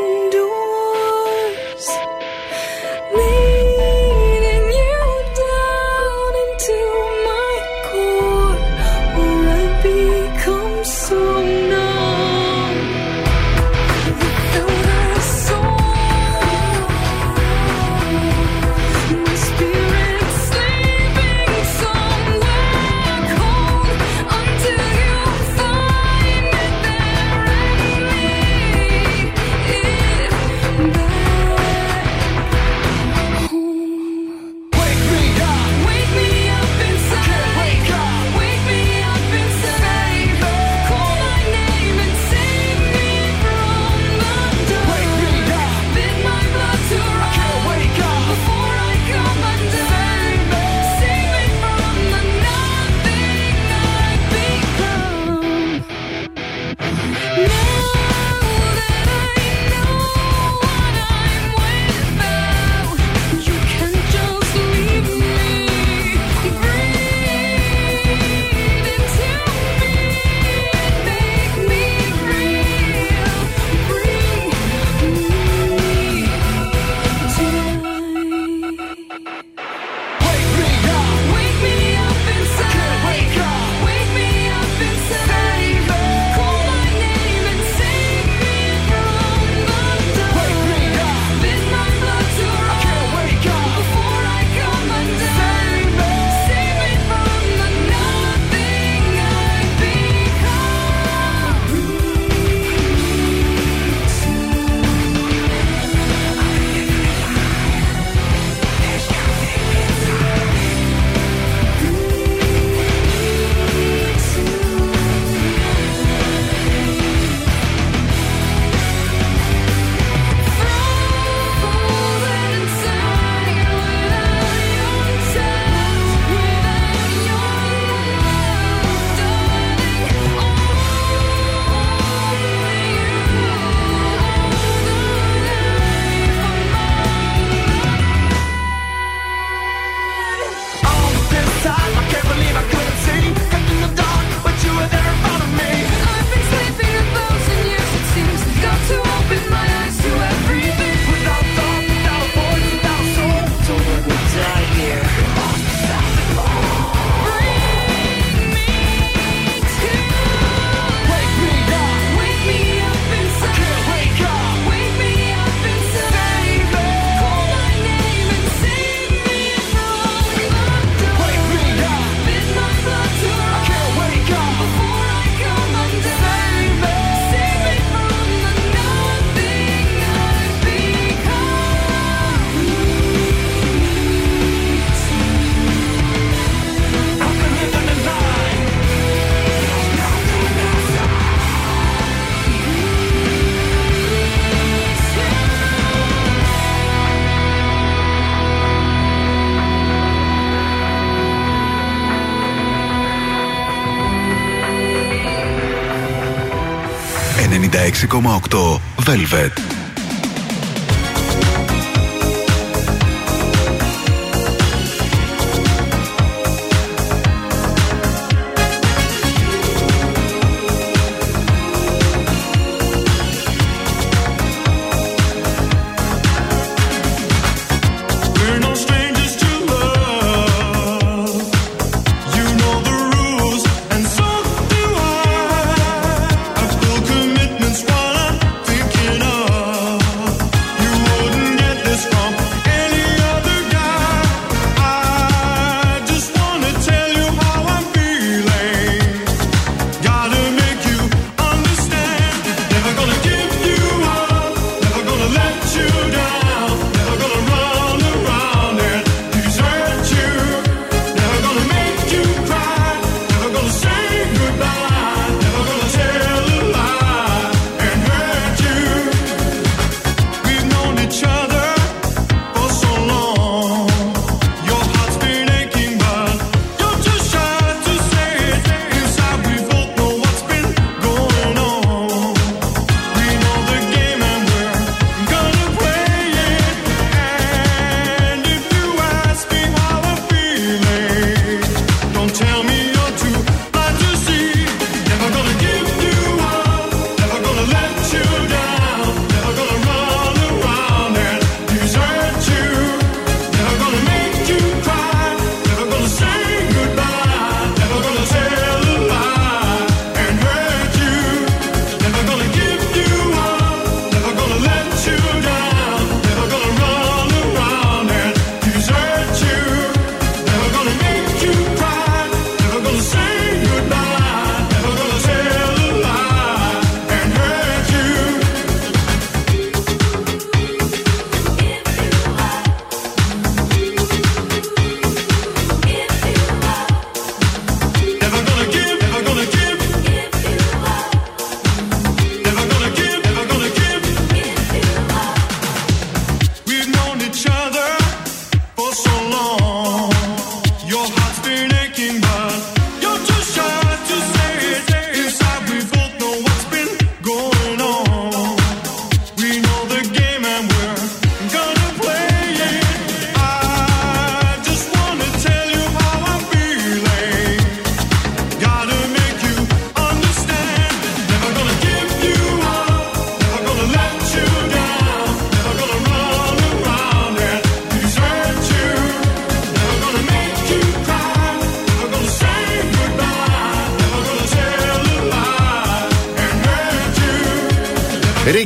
Velvet.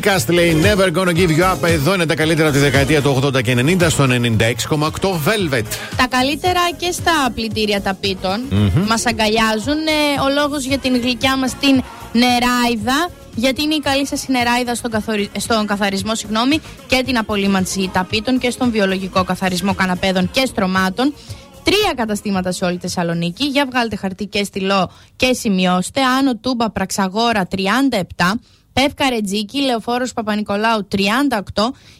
You. Recast λέει Never gonna give you up. Εδώ είναι τα καλύτερα από τη δεκαετία του 80 και 90 στο 96,8 Velvet. Τα καλύτερα και στα πλυντήρια ταπίτων Μμμ. μας αγκαλιάζουν. Ε, ο λόγος για την γλυκιά μας την νεράιδα. Γιατί είναι η καλή σας η νεράιδα στον, καθορι- στον καθαρισμό συγγνώμη, και την απολύμανση ταπίτων και στον βιολογικό καθαρισμό καναπέδων και στρωμάτων. Τρία καταστήματα σε όλη τη Θεσσαλονίκη. Για βγάλετε χαρτί και στυλό και σημειώστε. Άνω Τούμπα Πραξαγόρα 37. Πεύκα Ρετζίκη, Λεωφόρος Παπα-Νικολάου 38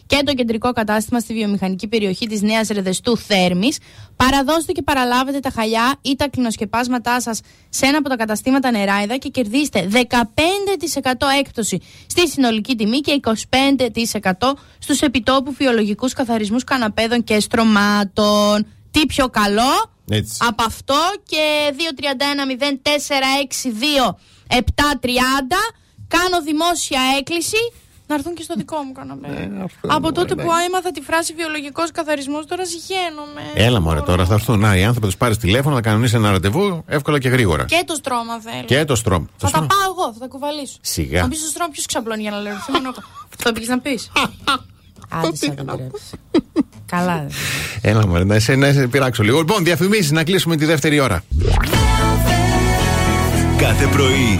και το κεντρικό κατάστημα στη βιομηχανική περιοχή της Νέας Ρεδεστού Θέρμης. Παραδώστε και παραλάβετε τα χαλιά ή τα κλινοσκεπάσματά σας σε ένα από τα καταστήματα Νεράιδα και κερδίστε 15% έκπτωση στη συνολική τιμή και 25% στους επιτόπου βιολογικούς καθαρισμούς καναπέδων και στρωμάτων. Τι πιο καλό; Έτσι. από αυτό και 231-0462-730 κάνω δημόσια έκκληση να έρθουν και στο δικό μου καναπέ. από τότε που έμαθα τη φράση βιολογικός καθαρισμός τώρα ζυγαίνομαι. Έλα μωρέ τώρα θα έρθουν. Να, οι άνθρωποι τους πάρεις τηλέφωνο, θα κανονίσεις ένα ραντεβού εύκολα και γρήγορα. Και το στρώμα θέλω. Και το στρώμ. Θα τα πάω εγώ, θα τα κουβαλήσω. Σιγά. Να πει στο στρώμα ποιος ξαπλώνει για να λέω. Θα πήγες να πεις. Άντε σαν την τρέψει. Καλά. δε. Έλα μωρέ, να σε, να σε πειράξω λίγο. Λοιπόν, διαφημίσεις να κλείσουμε τη δεύτερη ώρα. Κάθε πρωί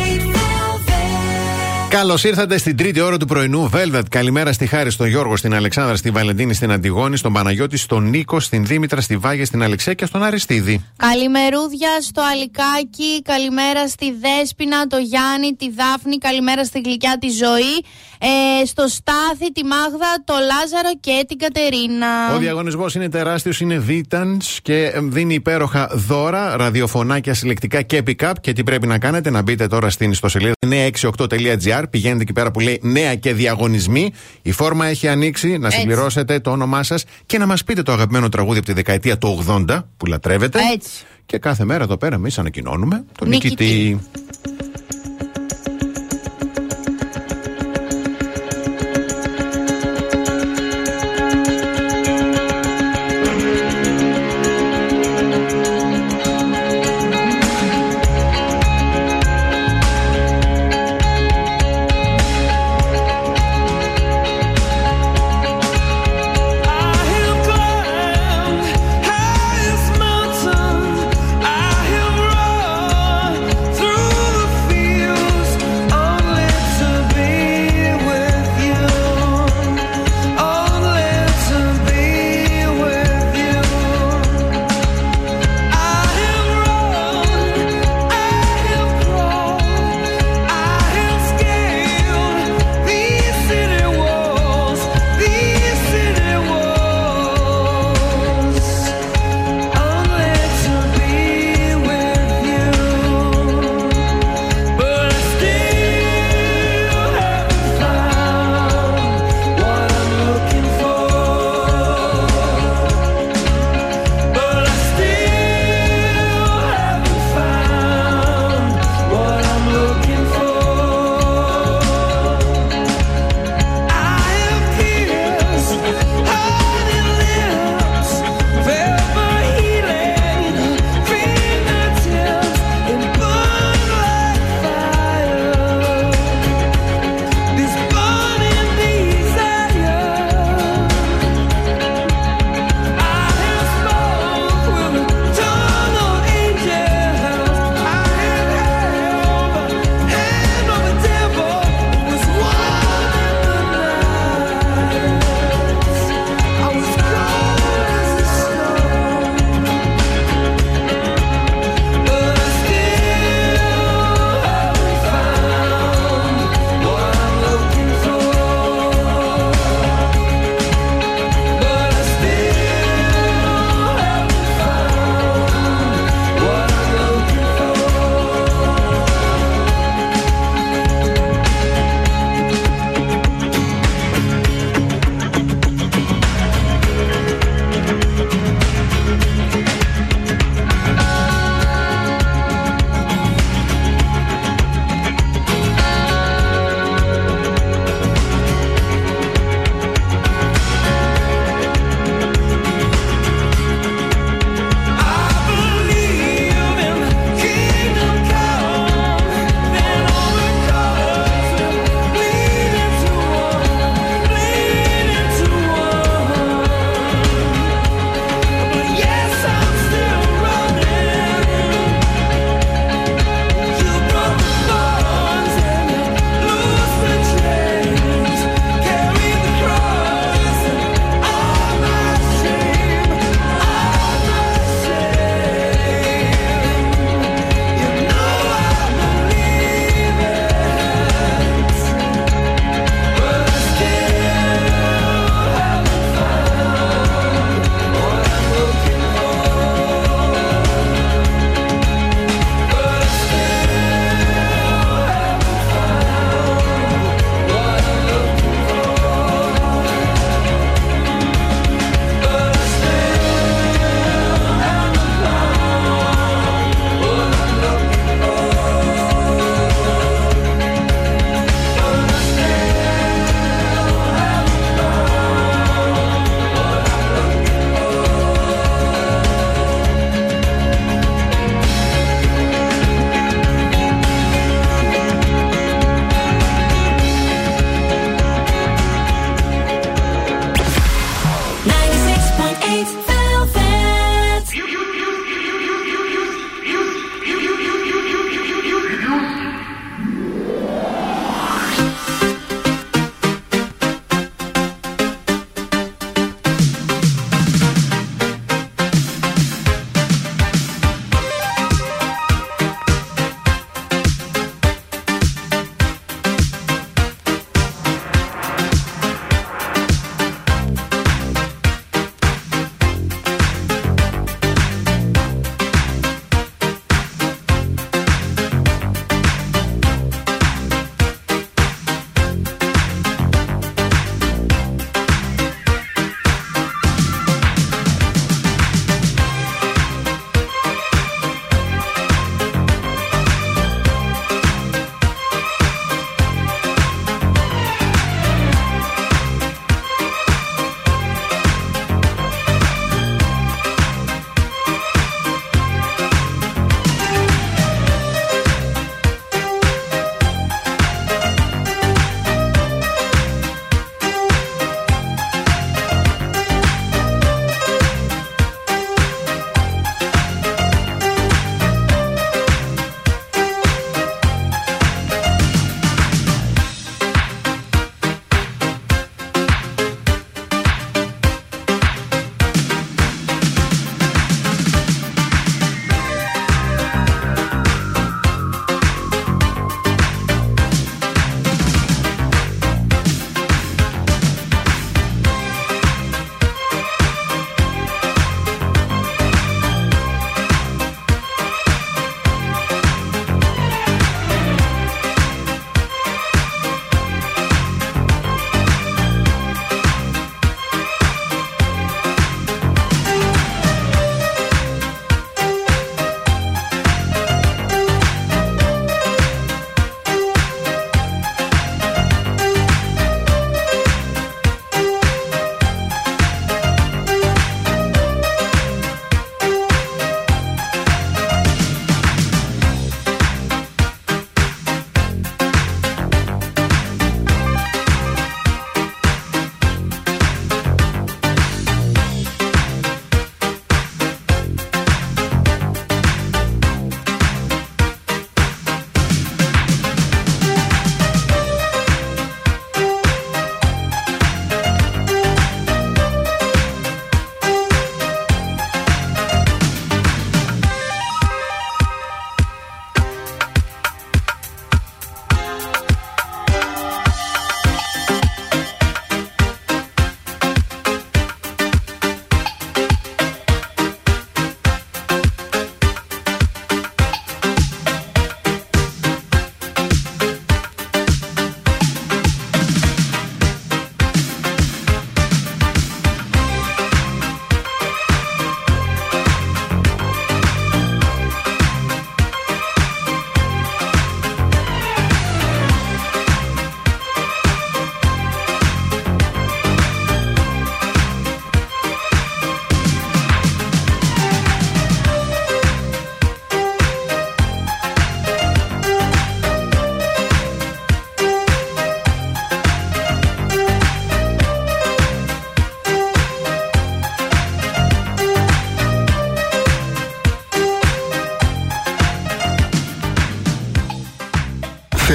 Καλώς ήρθατε στην τρίτη ώρα του πρωινού. Velvet. Καλημέρα στη Χάρη, στον Γιώργο, στην Αλεξάνδρα, στη Βαλεντίνη, στην Αντιγόνη, στον Παναγιώτη, στον Νίκο, στην Δήμητρα, στη Βάγια, στην Αλεξέα και στον Αριστίδη. Καλημερούδια στο Αλικάκι, καλημέρα στη Δέσποινα, το Γιάννη, τη Δάφνη, καλημέρα στη Γλυκιά τη Ζωή, ε, στο Στάθη, τη Μάγδα, το Λάζαρο και την Κατερίνα. Ο διαγωνισμός είναι τεράστιος, είναι βίταν και ε, δίνει υπέροχα δώρα, ραδιοφωνάκια συλλεκτικά και pick-up. Και τι πρέπει να κάνετε, να μπείτε τώρα στην ιστοσελίδα 968.gr, πηγαίνετε εκεί πέρα που λέει νέα και διαγωνισμοί. Η φόρμα έχει ανοίξει, να Έτσι. συμπληρώσετε το όνομά σας και να μας πείτε το αγαπημένο τραγούδι από τη δεκαετία του 80 που λατρεύετε. Έτσι. Και κάθε μέρα εδώ πέρα εμείς ανακοινώνουμε τον Νικητή. νικητή.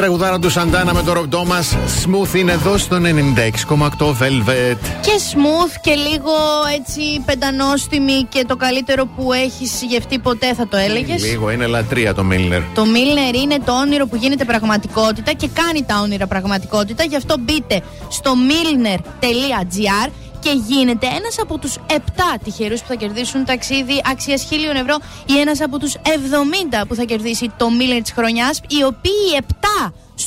Τραγουδάρα του Σαντάνα με τον Ρομπ Τόμα. Smooth είναι εδώ στο 96,8 Velvet. Και smooth και λίγο έτσι πεντανόστιμη και το καλύτερο που έχεις γευτεί ποτέ, θα το έλεγες; Λίγο, είναι λατρεία το Μίλνερ. Το Milner είναι το όνειρο που γίνεται πραγματικότητα και κάνει τα όνειρα πραγματικότητα. Γι' αυτό μπείτε στο milner.gr και γίνεται ένας από τους 7 τυχερούς που θα κερδίσουν ταξίδι αξίας χίλιων ευρώ ή ένας από τους 70 που θα κερδίσει το Milner της χρονιάς, οι οποίοι 7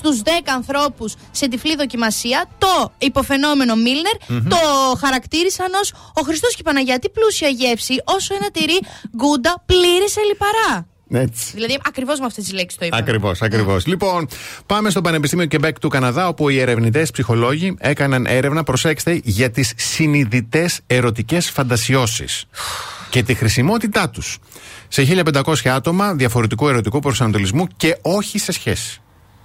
στους 10 ανθρώπους σε τυφλή δοκιμασία το υποφαινόμενο Milner το χαρακτήρισαν ως ο Χριστός και η Παναγιά τι πλούσια γεύση όσο ένα τυρί γκούντα πλήρης σε λιπαρά. Έτσι. Δηλαδή, ακριβώς με αυτές τις λέξεις το είπα. Ακριβώς, ακριβώς. Λοιπόν, πάμε στο Πανεπιστήμιο Κεμπέκ του Καναδά, όπου οι ερευνητές ψυχολόγοι έκαναν έρευνα, προσέξτε, για τις συνειδητές ερωτικές φαντασιώσεις και τη χρησιμότητά τους σε 1500 άτομα διαφορετικού ερωτικού προσανατολισμού και όχι σε σχέση.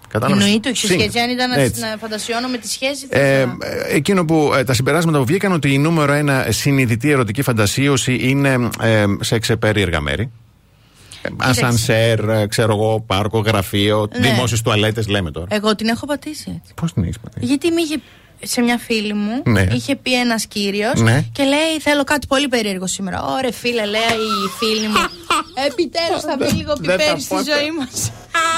Κατάλαβες; Εννοείται, όχι σε Συν. σχέση. Αν ήταν να- Έτσι. να φαντασιώνω με τη σχέση. θα Ε, ήθελα. ε, εκείνο που ε, τα συμπεράσματα που βγήκαν ότι η νούμερο ένα συνειδητή ερωτική φαντασίωση είναι ε, σε ξεπερίεργα μέρη. Ε, Ασανσέρ, ε, ξέρω εγώ, πάρκο, γραφείο, Ναι. δημόσιες τουαλέτες, λέμε τώρα. Εγώ την έχω πατήσει. Πώς την έχεις πατήσει; Γιατί με είχε σε μια φίλη μου. Ναι. Είχε πει ένας κύριος Ναι. και λέει: Θέλω κάτι πολύ περίεργο σήμερα. Ωραία, φίλε, λέει η φίλη μου. Επιτέλους θα μπει λίγο Δεν θα πιπέρι στη πω. ζωή μας.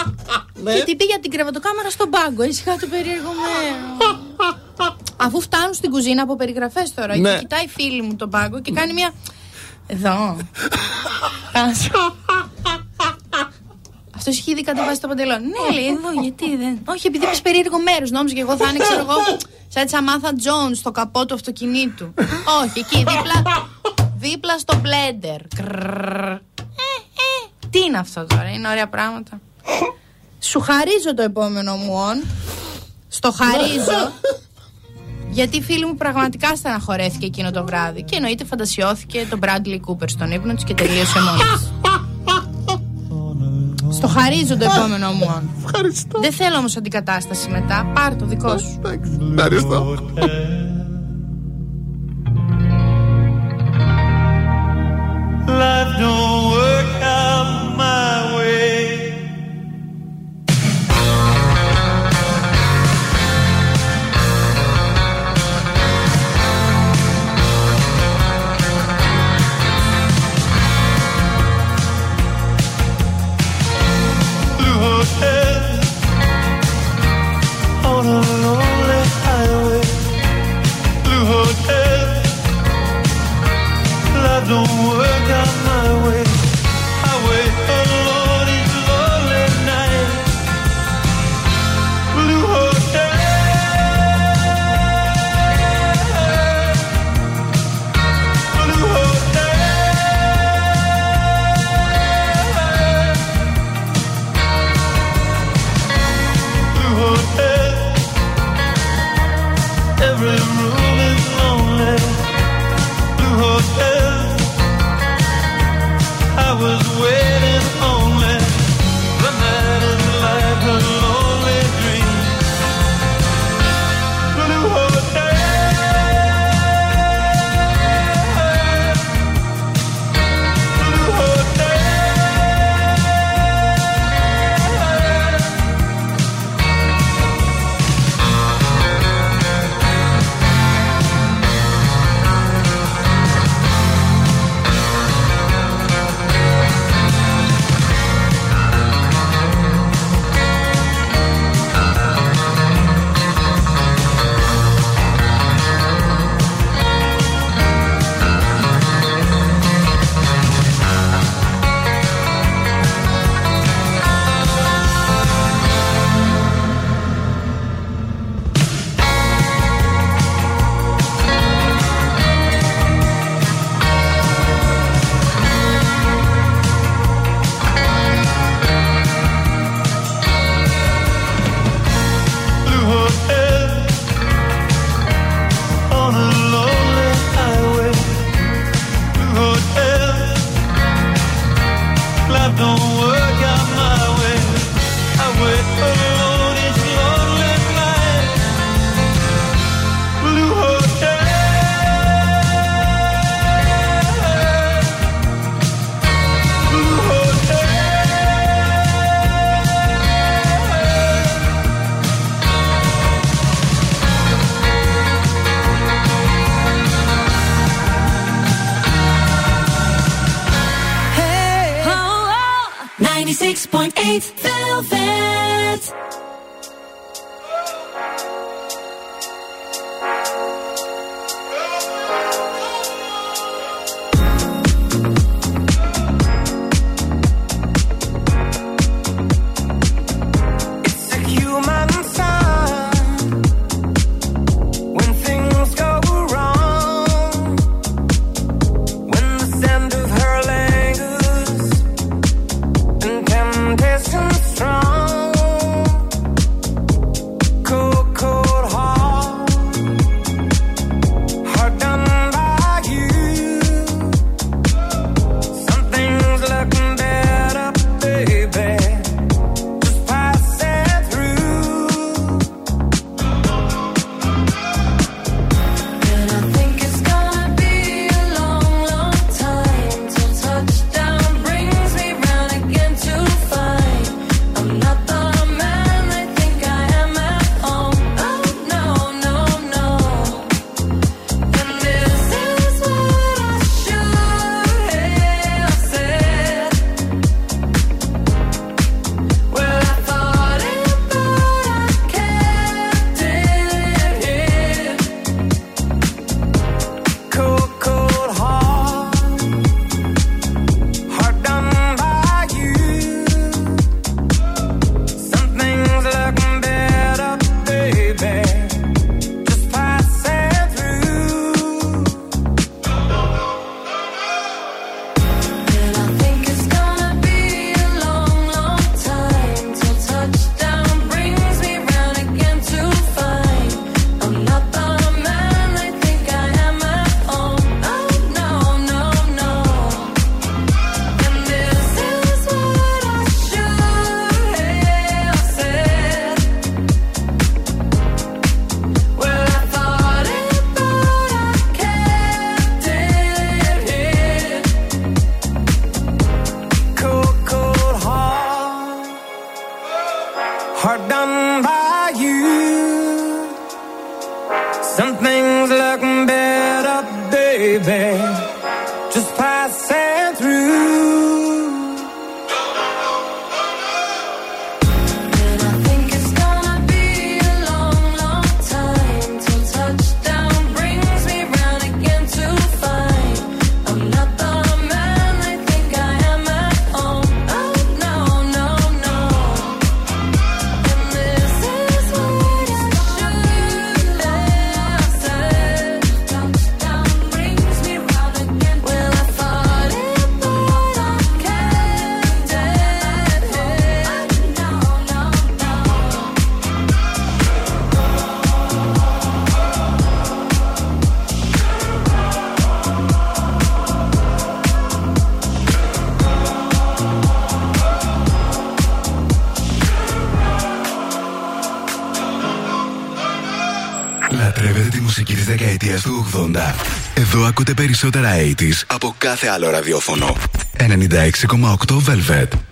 Και την πήγε την κρεβατοκάμαρα στον πάγκο. Ήσυχα το περίεργο μέρο. Αφού φτάνουν στην κουζίνα από περιγραφές τώρα. Ναι. Και κοιτάει η φίλη μου τον πάγκο και κάνει μια. Εδώ. Αυτός είχε ήδη κατεβάσει το παντελόνι. Ναι, λέει εδώ, γιατί δεν. Όχι, επειδή είπες περίεργο μέρος. Νόμιζα και εγώ θα είναι, ξέρω εγώ, σαν τη Σαμάθα Τζόν στο καπό του αυτοκινήτου. Όχι, εκεί δίπλα, δίπλα στο μπλέντερ. Κρρρρ. Ε, ε, Τι είναι αυτό τώρα, είναι ωραία πράγματα. Σου χαρίζω το επόμενο μου όν. Στο χαρίζω. Γιατί η φίλη μου πραγματικά στεναχωρέθηκε εκείνο το βράδυ. Και εννοείται φαντασιώθηκε τον Bradley Cooper στον ύπνο τη και τελείωσε μόνη της. Στο χαρίζω το επόμενο μου όν. Ευχαριστώ. Δεν θέλω όμως αντικατάσταση μετά. Πάρ το δικό σου. Ευχαριστώ. Life don't Εδώ ακούτε περισσότερα 80 από κάθε άλλο ραδιόφωνο. 96,8 Velvet.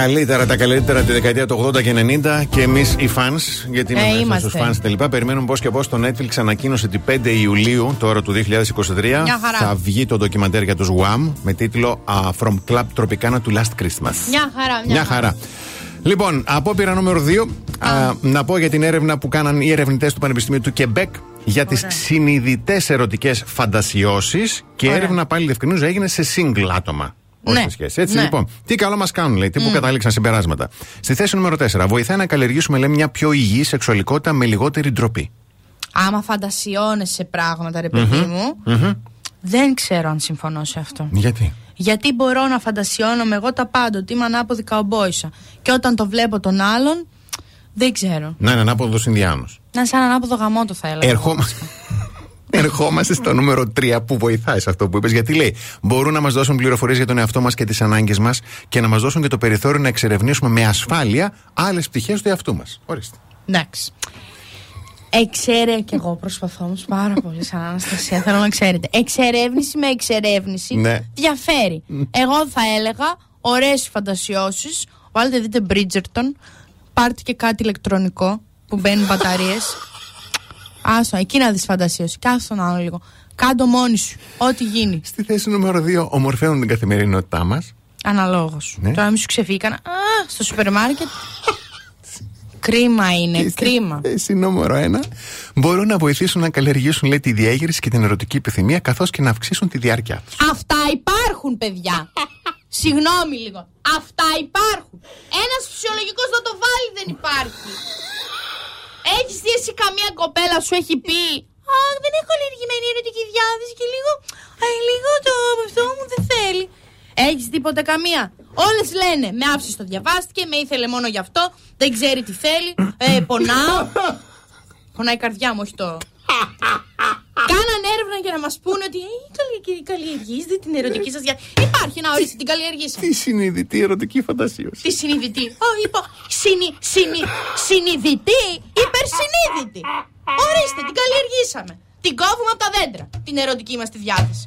Καλύτερα, τα καλύτερα τη δεκαετία του 80 και 90 και εμείς οι fans, γιατί Ε, είναι μέσα είμαστε. στου fans τα λοιπά, περιμένουμε πώς και πώς το Netflix ανακοίνωσε ότι 5 Ιουλίου τώρα του 2023 Μια χαρά. θα βγει το ντοκιμαντέρ για τους Wham με τίτλο α, From Club Tropicana to Last Christmas. Μια χαρά, μια, Μια χαρά. Λοιπόν, απόπειρα νούμερο 2. Να πω για την έρευνα που κάναν οι ερευνητές του Πανεπιστημίου του Κεμπέκ για τις συνειδητές ερωτικές φαντασιώσεις. Και η Ωραία. έρευνα πάλι διευκρινίζω έγινε σε single άτομα. Όχι Ναι. σε σχέση. Έτσι; Ναι. λοιπόν. Τι καλό μας κάνουν, λέει, τι που Μμ. κατάληξαν συμπεράσματα. Στη θέση νούμερο 4. Βοηθάει να καλλιεργήσουμε, λέει, μια πιο υγιή σεξουαλικότητα με λιγότερη ντροπή. Άμα φαντασιώνεσαι σε πράγματα, ρε παιδί Μμμ. μου, Μμμ. δεν ξέρω αν συμφωνώ σε αυτό. Γιατί; Γιατί μπορώ να φαντασιώνομαι εγώ τα πάντα, ότι είμαι ανάποδη καουμπόισα. Και όταν το βλέπω τον άλλον, δεν ξέρω. Να είναι ανάποδος Ινδιάνος. Να είναι σαν ανάποδο γαμότο θα έλεγα. Ερχόμαστε. Ερχόμαστε στο νούμερο 3 που βοηθάει σε αυτό που είπες. Γιατί λέει: Μπορούν να μας δώσουν πληροφορίες για τον εαυτό μας και τις ανάγκες μας και να μας δώσουν και το περιθώριο να εξερευνήσουμε με ασφάλεια άλλες πτυχές του εαυτού μας. Ορίστε. Εντάξει. Εξέρε και εγώ προσπαθώ όμως πάρα πολύ σαν Αναστασία. Θέλω να ξέρετε. Εξερεύνηση με εξερεύνηση Ναι. διαφέρει. Εγώ θα έλεγα ωραίες φαντασιώσεις. Βάλτε δείτε Bridgerton. Πάρτε και κάτι ηλεκτρονικό που μπαίνουν μπαταρίες. Άσο, εκεί να δεις φαντασίωση. Κάθε τον άλλο λίγο. Κάντο μόνη σου. Ό,τι γίνει. Στη θέση νούμερο 2 ομορφαίνουν την καθημερινότητά μας. Αναλόγως. Ναι. Τώρα μη σου ξεφύγαν. Α, στο σούπερ μάρκετ. Κρίμα είναι, κρίμα. Θέση νούμερο 1 μπορούν να βοηθήσουν να καλλιεργήσουν λέει, τη διέγερση και την ερωτική επιθυμία καθώς και να αυξήσουν τη διάρκεια τους. Αυτά υπάρχουν, παιδιά. Συγγνώμη λίγο. Αυτά υπάρχουν. Ένας φυσιολογικός να το βάλει δεν υπάρχει. Έχεις δει εσύ καμία κοπέλα σου έχει πει Αχ, δεν έχω καλλιεργημένη ερωτική διάθεση και λίγο. Α, λίγο το αυτό μου δεν θέλει. Έχεις τίποτα καμία; Όλες λένε με άφησε το διαβάστηκε, με ήθελε μόνο γι' αυτό, δεν ξέρει τι θέλει, ε, πονάω. Πονάει η καρδιά μου, όχι το. Κάναν έρευνα για να μας πούνε ότι ε, καλλιεργη- καλλιεργήσετε την ερωτική σας διάθεση. Υπάρχει να ορίστε την καλλιεργήσαμε. Τι συνειδητή ερωτική φαντασίωση. Τι συνειδητή. Ω, είπα. Συνη, συνη, συνειδητή, υπερσυνείδητη. Ορίστε, την καλλιεργήσαμε. Την κόβουμε από τα δέντρα. Την ερωτική μας τη διάθεση.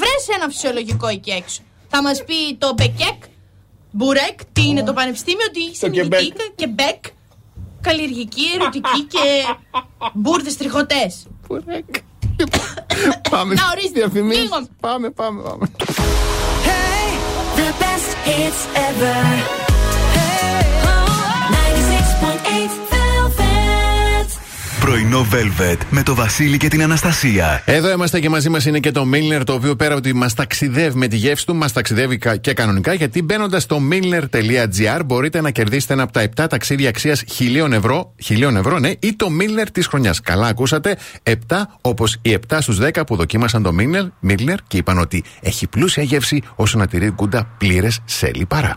Βρες ένα φυσιολογικό εκεί έξω. Θα μας πει το Μπεκέκ, Μπουρέκ, τι είναι το πανεπιστήμιο, τι συνειδητή, Κεμπέκ, καλλιεργική, ερωτική και μπουρδες τριχωτές. Πάμε. Να ορίστε. Διαφημίσεις. Λίγο. Πάμε, πάμε, πάμε. The best hits ever. Oh, 96.8 Velvet. Πρωινό Velvet με το Βασίλη και την Αναστασία. Εδώ είμαστε και μαζί μας είναι και το Milner, το οποίο πέρα από ότι μας ταξιδεύει με τη γεύση του, μας ταξιδεύει κα- και κανονικά, γιατί μπαίνοντας στο milner.gr μπορείτε να κερδίσετε ένα από τα 7 ταξίδια αξίας χιλίων ευρώ, χιλίων ευρώ, ναι, ή το Milner της χρονιάς. Καλά, ακούσατε. 7 όπως οι 7 στους 10 που δοκίμασαν το Milner, Milner και είπαν ότι έχει πλούσια γεύση όσο να τηρεί κούντα πλήρες σε λιπαρά.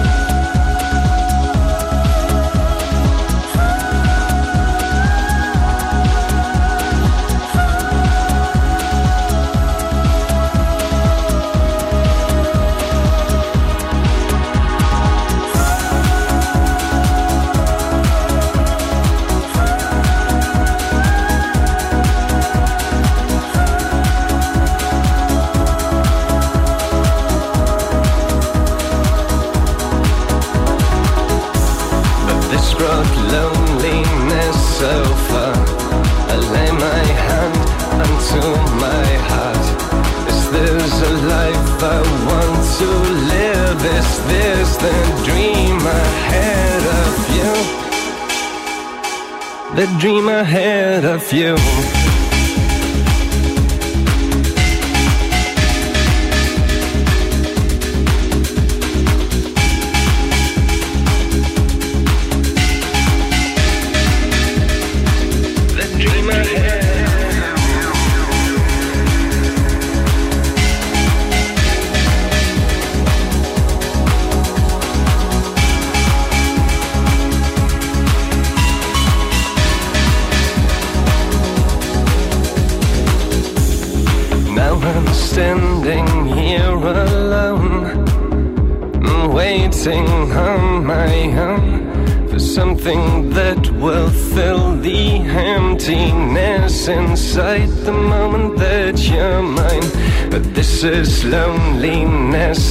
You.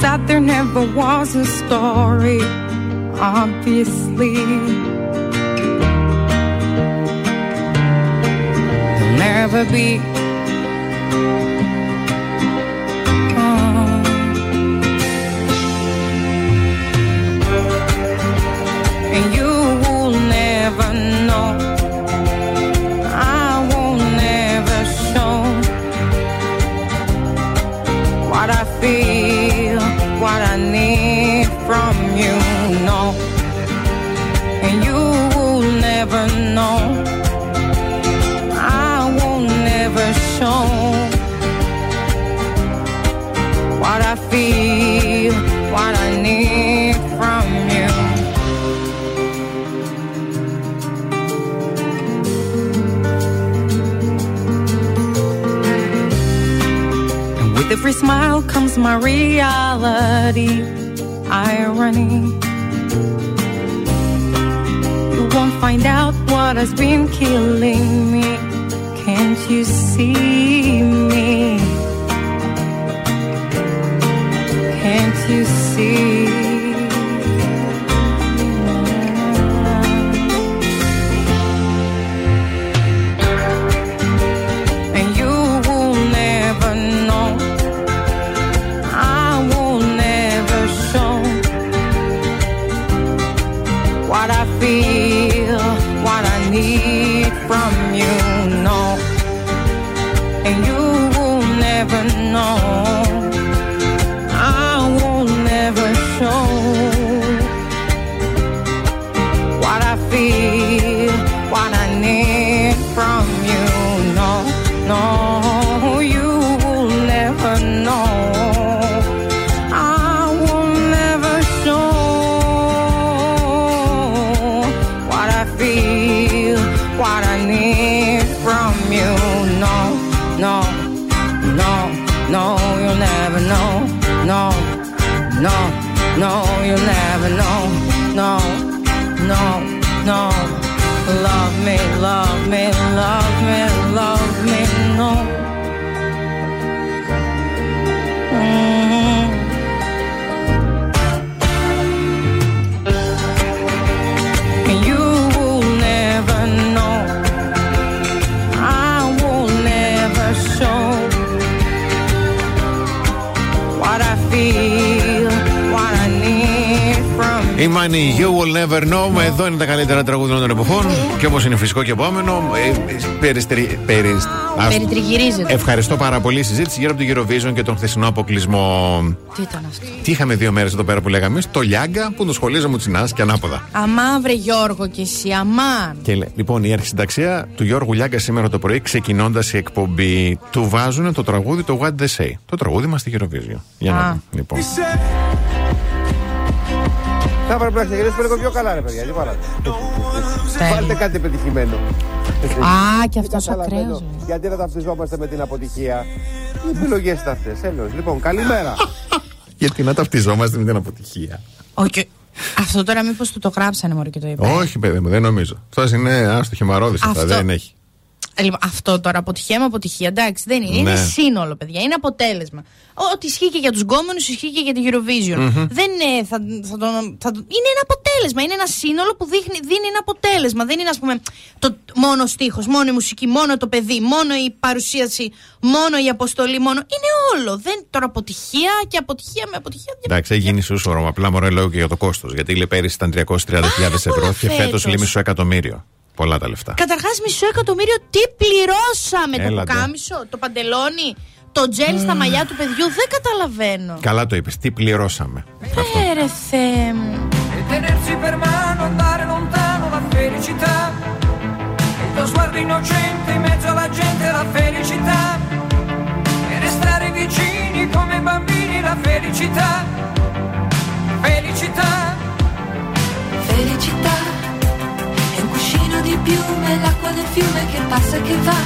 Sad there never was a story? Obviously. There'll never be. Every smile comes my reality, irony. You won't find out what has been killing me. Can't you see me? Can't you see? Money You Will Never Know. Εδώ είναι τα καλύτερα τραγούδια των εποχών. Και όπως είναι φυσικό και επόμενο, ε, περιστρι- περισ- ας- Περιτριγυρίζεται. Ευχαριστώ πάρα πολύ. Η συζήτηση γύρω από το Eurovision και τον χθεσινό αποκλεισμό. Τι ήταν αυτό; Τι είχαμε δύο μέρες εδώ πέρα που λέγαμε εμείς, Το Λιάγκα που το σχολίζαμε τσινάς και ανάποδα. Αμά βρε Γιώργο και εσύ, αμάν. Και λέ- λοιπόν, η αρχισυνταξία του Γιώργου Λιάγκα σήμερα το πρωί, ξεκινώντας η εκπομπή, του βάζουν το τραγούδι το What They Say. Το τραγούδι μας στη Eurovision. Για να Α. δούμε. Λοιπόν. Θα έπρεπε να ξεκινήσουμε λίγο πιο καλά, ρε παιδιά. Τι βάλατε. Βάλτε κάτι πετυχημένο. Α, και αυτός Δεν καταλαβαίνω ακραίος. Γιατί να ταυτιζόμαστε με την αποτυχία. Τι επιλογές είναι αυτές, έλεος. Λοιπόν, καλημέρα. Γιατί να ταυτιζόμαστε με την αποτυχία. Όχι. Αυτό τώρα μήπως του το γράψανε μωρέ και το είπε. Όχι, παιδί μου, δεν νομίζω. Αυτός είναι άστο χυμαρόδη αυτά. Αυτό. Δεν έχει. Ε, Λοιπόν, αυτό τώρα αποτυχία με αποτυχία. Εντάξει, δεν είναι. Ναι. Είναι σύνολο, παιδιά. Είναι αποτέλεσμα. Ό- Ό,τι ισχύει και για τους γκόμενους, ισχύει και για τη Eurovision. Μμμ. Δεν είναι. Θα, θα τον, θα, τον- είναι ένα αποτέλεσμα. Είναι ένα σύνολο που δείχνει, δίνει ένα αποτέλεσμα. Δεν είναι, ας πούμε, το μόνο στίχος, μόνο η μουσική, μόνο το παιδί, μόνο η παρουσίαση, μόνο η αποστολή, μόνο. Είναι όλο. Δεν τώρα αποτυχία και αποτυχία με αποτυχία. Εντάξει, έχει γίνει σούσορο. Απλά μωρέ λέω και για το κόστος. Γιατί λέει πέρυσι ήταν 330.000 ευρώ και φέτο φέτος. λέει μισό εκατομμύριο. Καταρχάς, μισό εκατομμύριο τι πληρώσαμε, Το κάμισο, το παντελόνι, το τζέλ στα μαλλιά του παιδιού. Δεν καταλαβαίνω. Καλά το είπες, Τι πληρώσαμε, Φερέιδε. Di piume, l'acqua del fiume che passa e che va.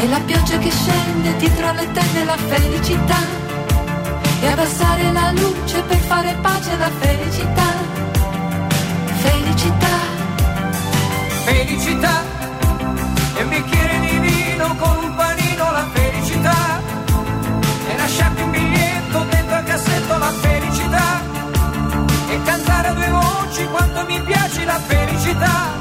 E la pioggia che scende dietro alle tende la felicità. E abbassare la luce per fare pace la felicità. Felicità. Felicità. E un bicchiere di vino con un panino la felicità. E lasciarti un biglietto dentro al cassetto la felicità. E cantare a due voci quanto mi piace la. Felicità.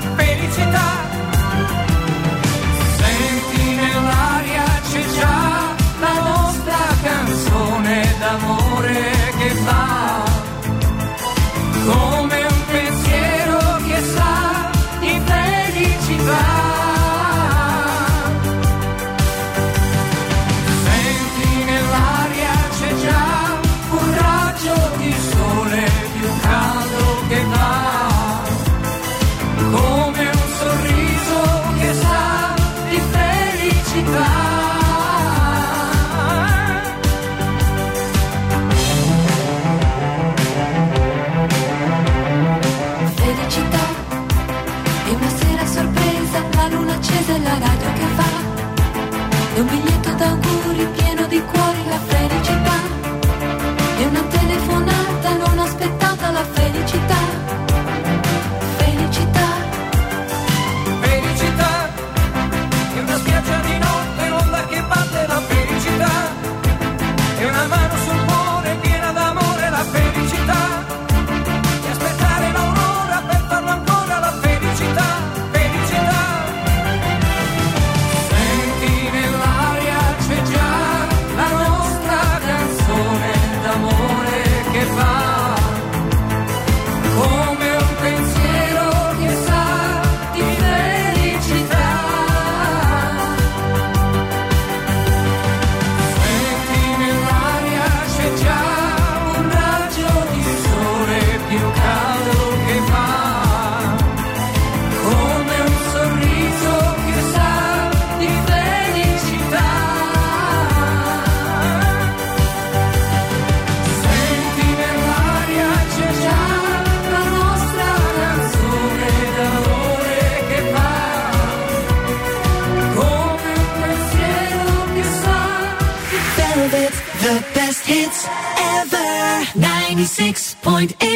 bailará do que vá. 96.8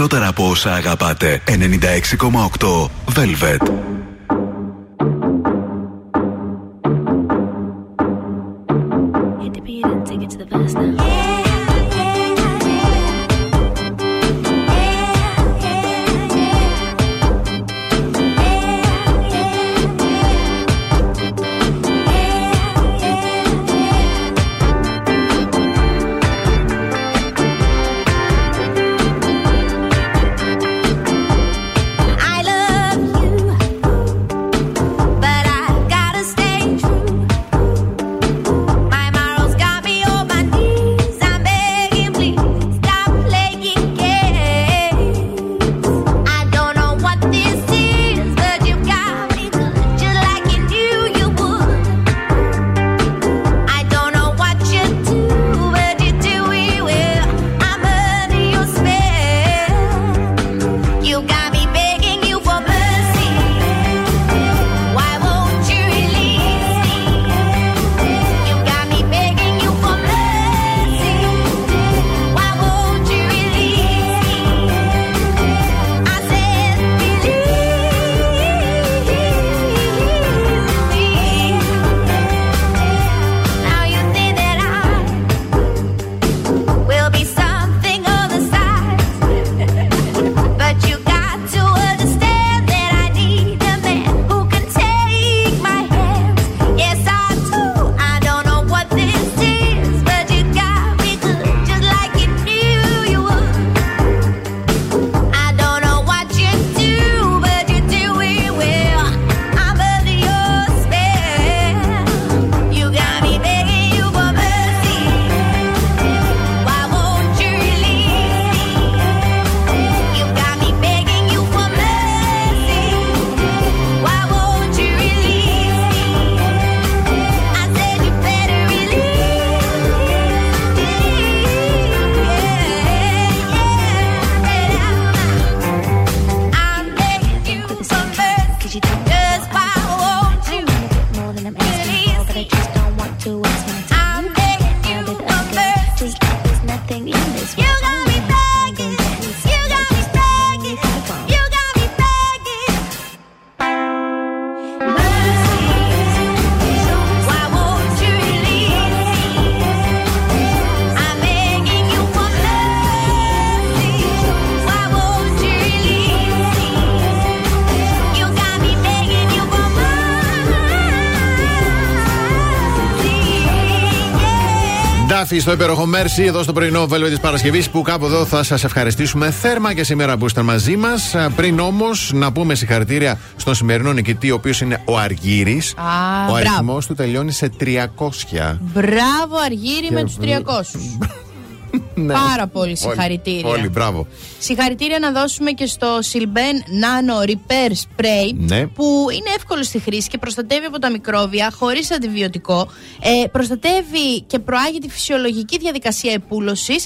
περισσότερα από όσα αγαπάτε. 96,8 Velvet. Ντάφι στο υπέροχο Μέρσι, εδώ στο πρωινό βέλβε της Παρασκευής, που κάπου εδώ θα σας ευχαριστήσουμε θέρμα και σήμερα που είστε μαζί μας. Πριν όμως να πούμε συγχαρητήρια στον σημερινό νικητή, ο οποίος είναι ο Αργύρι. Α, Ο μπράβο. αριθμός του τελειώνει σε 300. Μπράβο, Αργύρι, Και με του 300. Πάρα πολύ Όλοι, συγχαρητήρια. Όλοι, μπράβο. Συγχαρητήρια να δώσουμε και στο Silben Nano Repair Spray Ναι. που είναι εύκολο στη χρήση και προστατεύει από τα μικρόβια χωρίς αντιβιωτικό. Ε, προστατεύει και προάγει τη φυσιολογική διαδικασία επούλωσης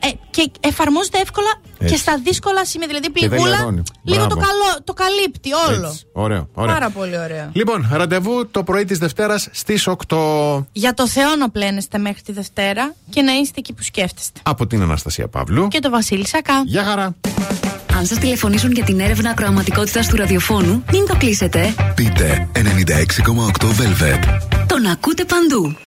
ε, και εφαρμόζεται εύκολα Έτσι. και στα δύσκολα σημεία. Δηλαδή Και δεν πληγούλα λερώνει. λίγο το, Μπράβο. καλό, το καλύπτει όλο. Έτσι. Ωραίο, ωραίο. Πάρα πολύ ωραίο. Λοιπόν, ραντεβού το πρωί της Δευτέρας στις 8. Για το Θεό να πλένεστε μέχρι τη Δευτέρα και να είστε εκεί που σκέφτεστε. Από την Αναστασία Παύλου. Και το Βασίλη Σακά. Γεια χαρά. Αν σας τηλεφωνήσουν για την έρευνα ακροαματικότητας του ραδιοφώνου, μην το κλείσετε. Πείτε 96,8 Velvet. Τον ακούτε παντού.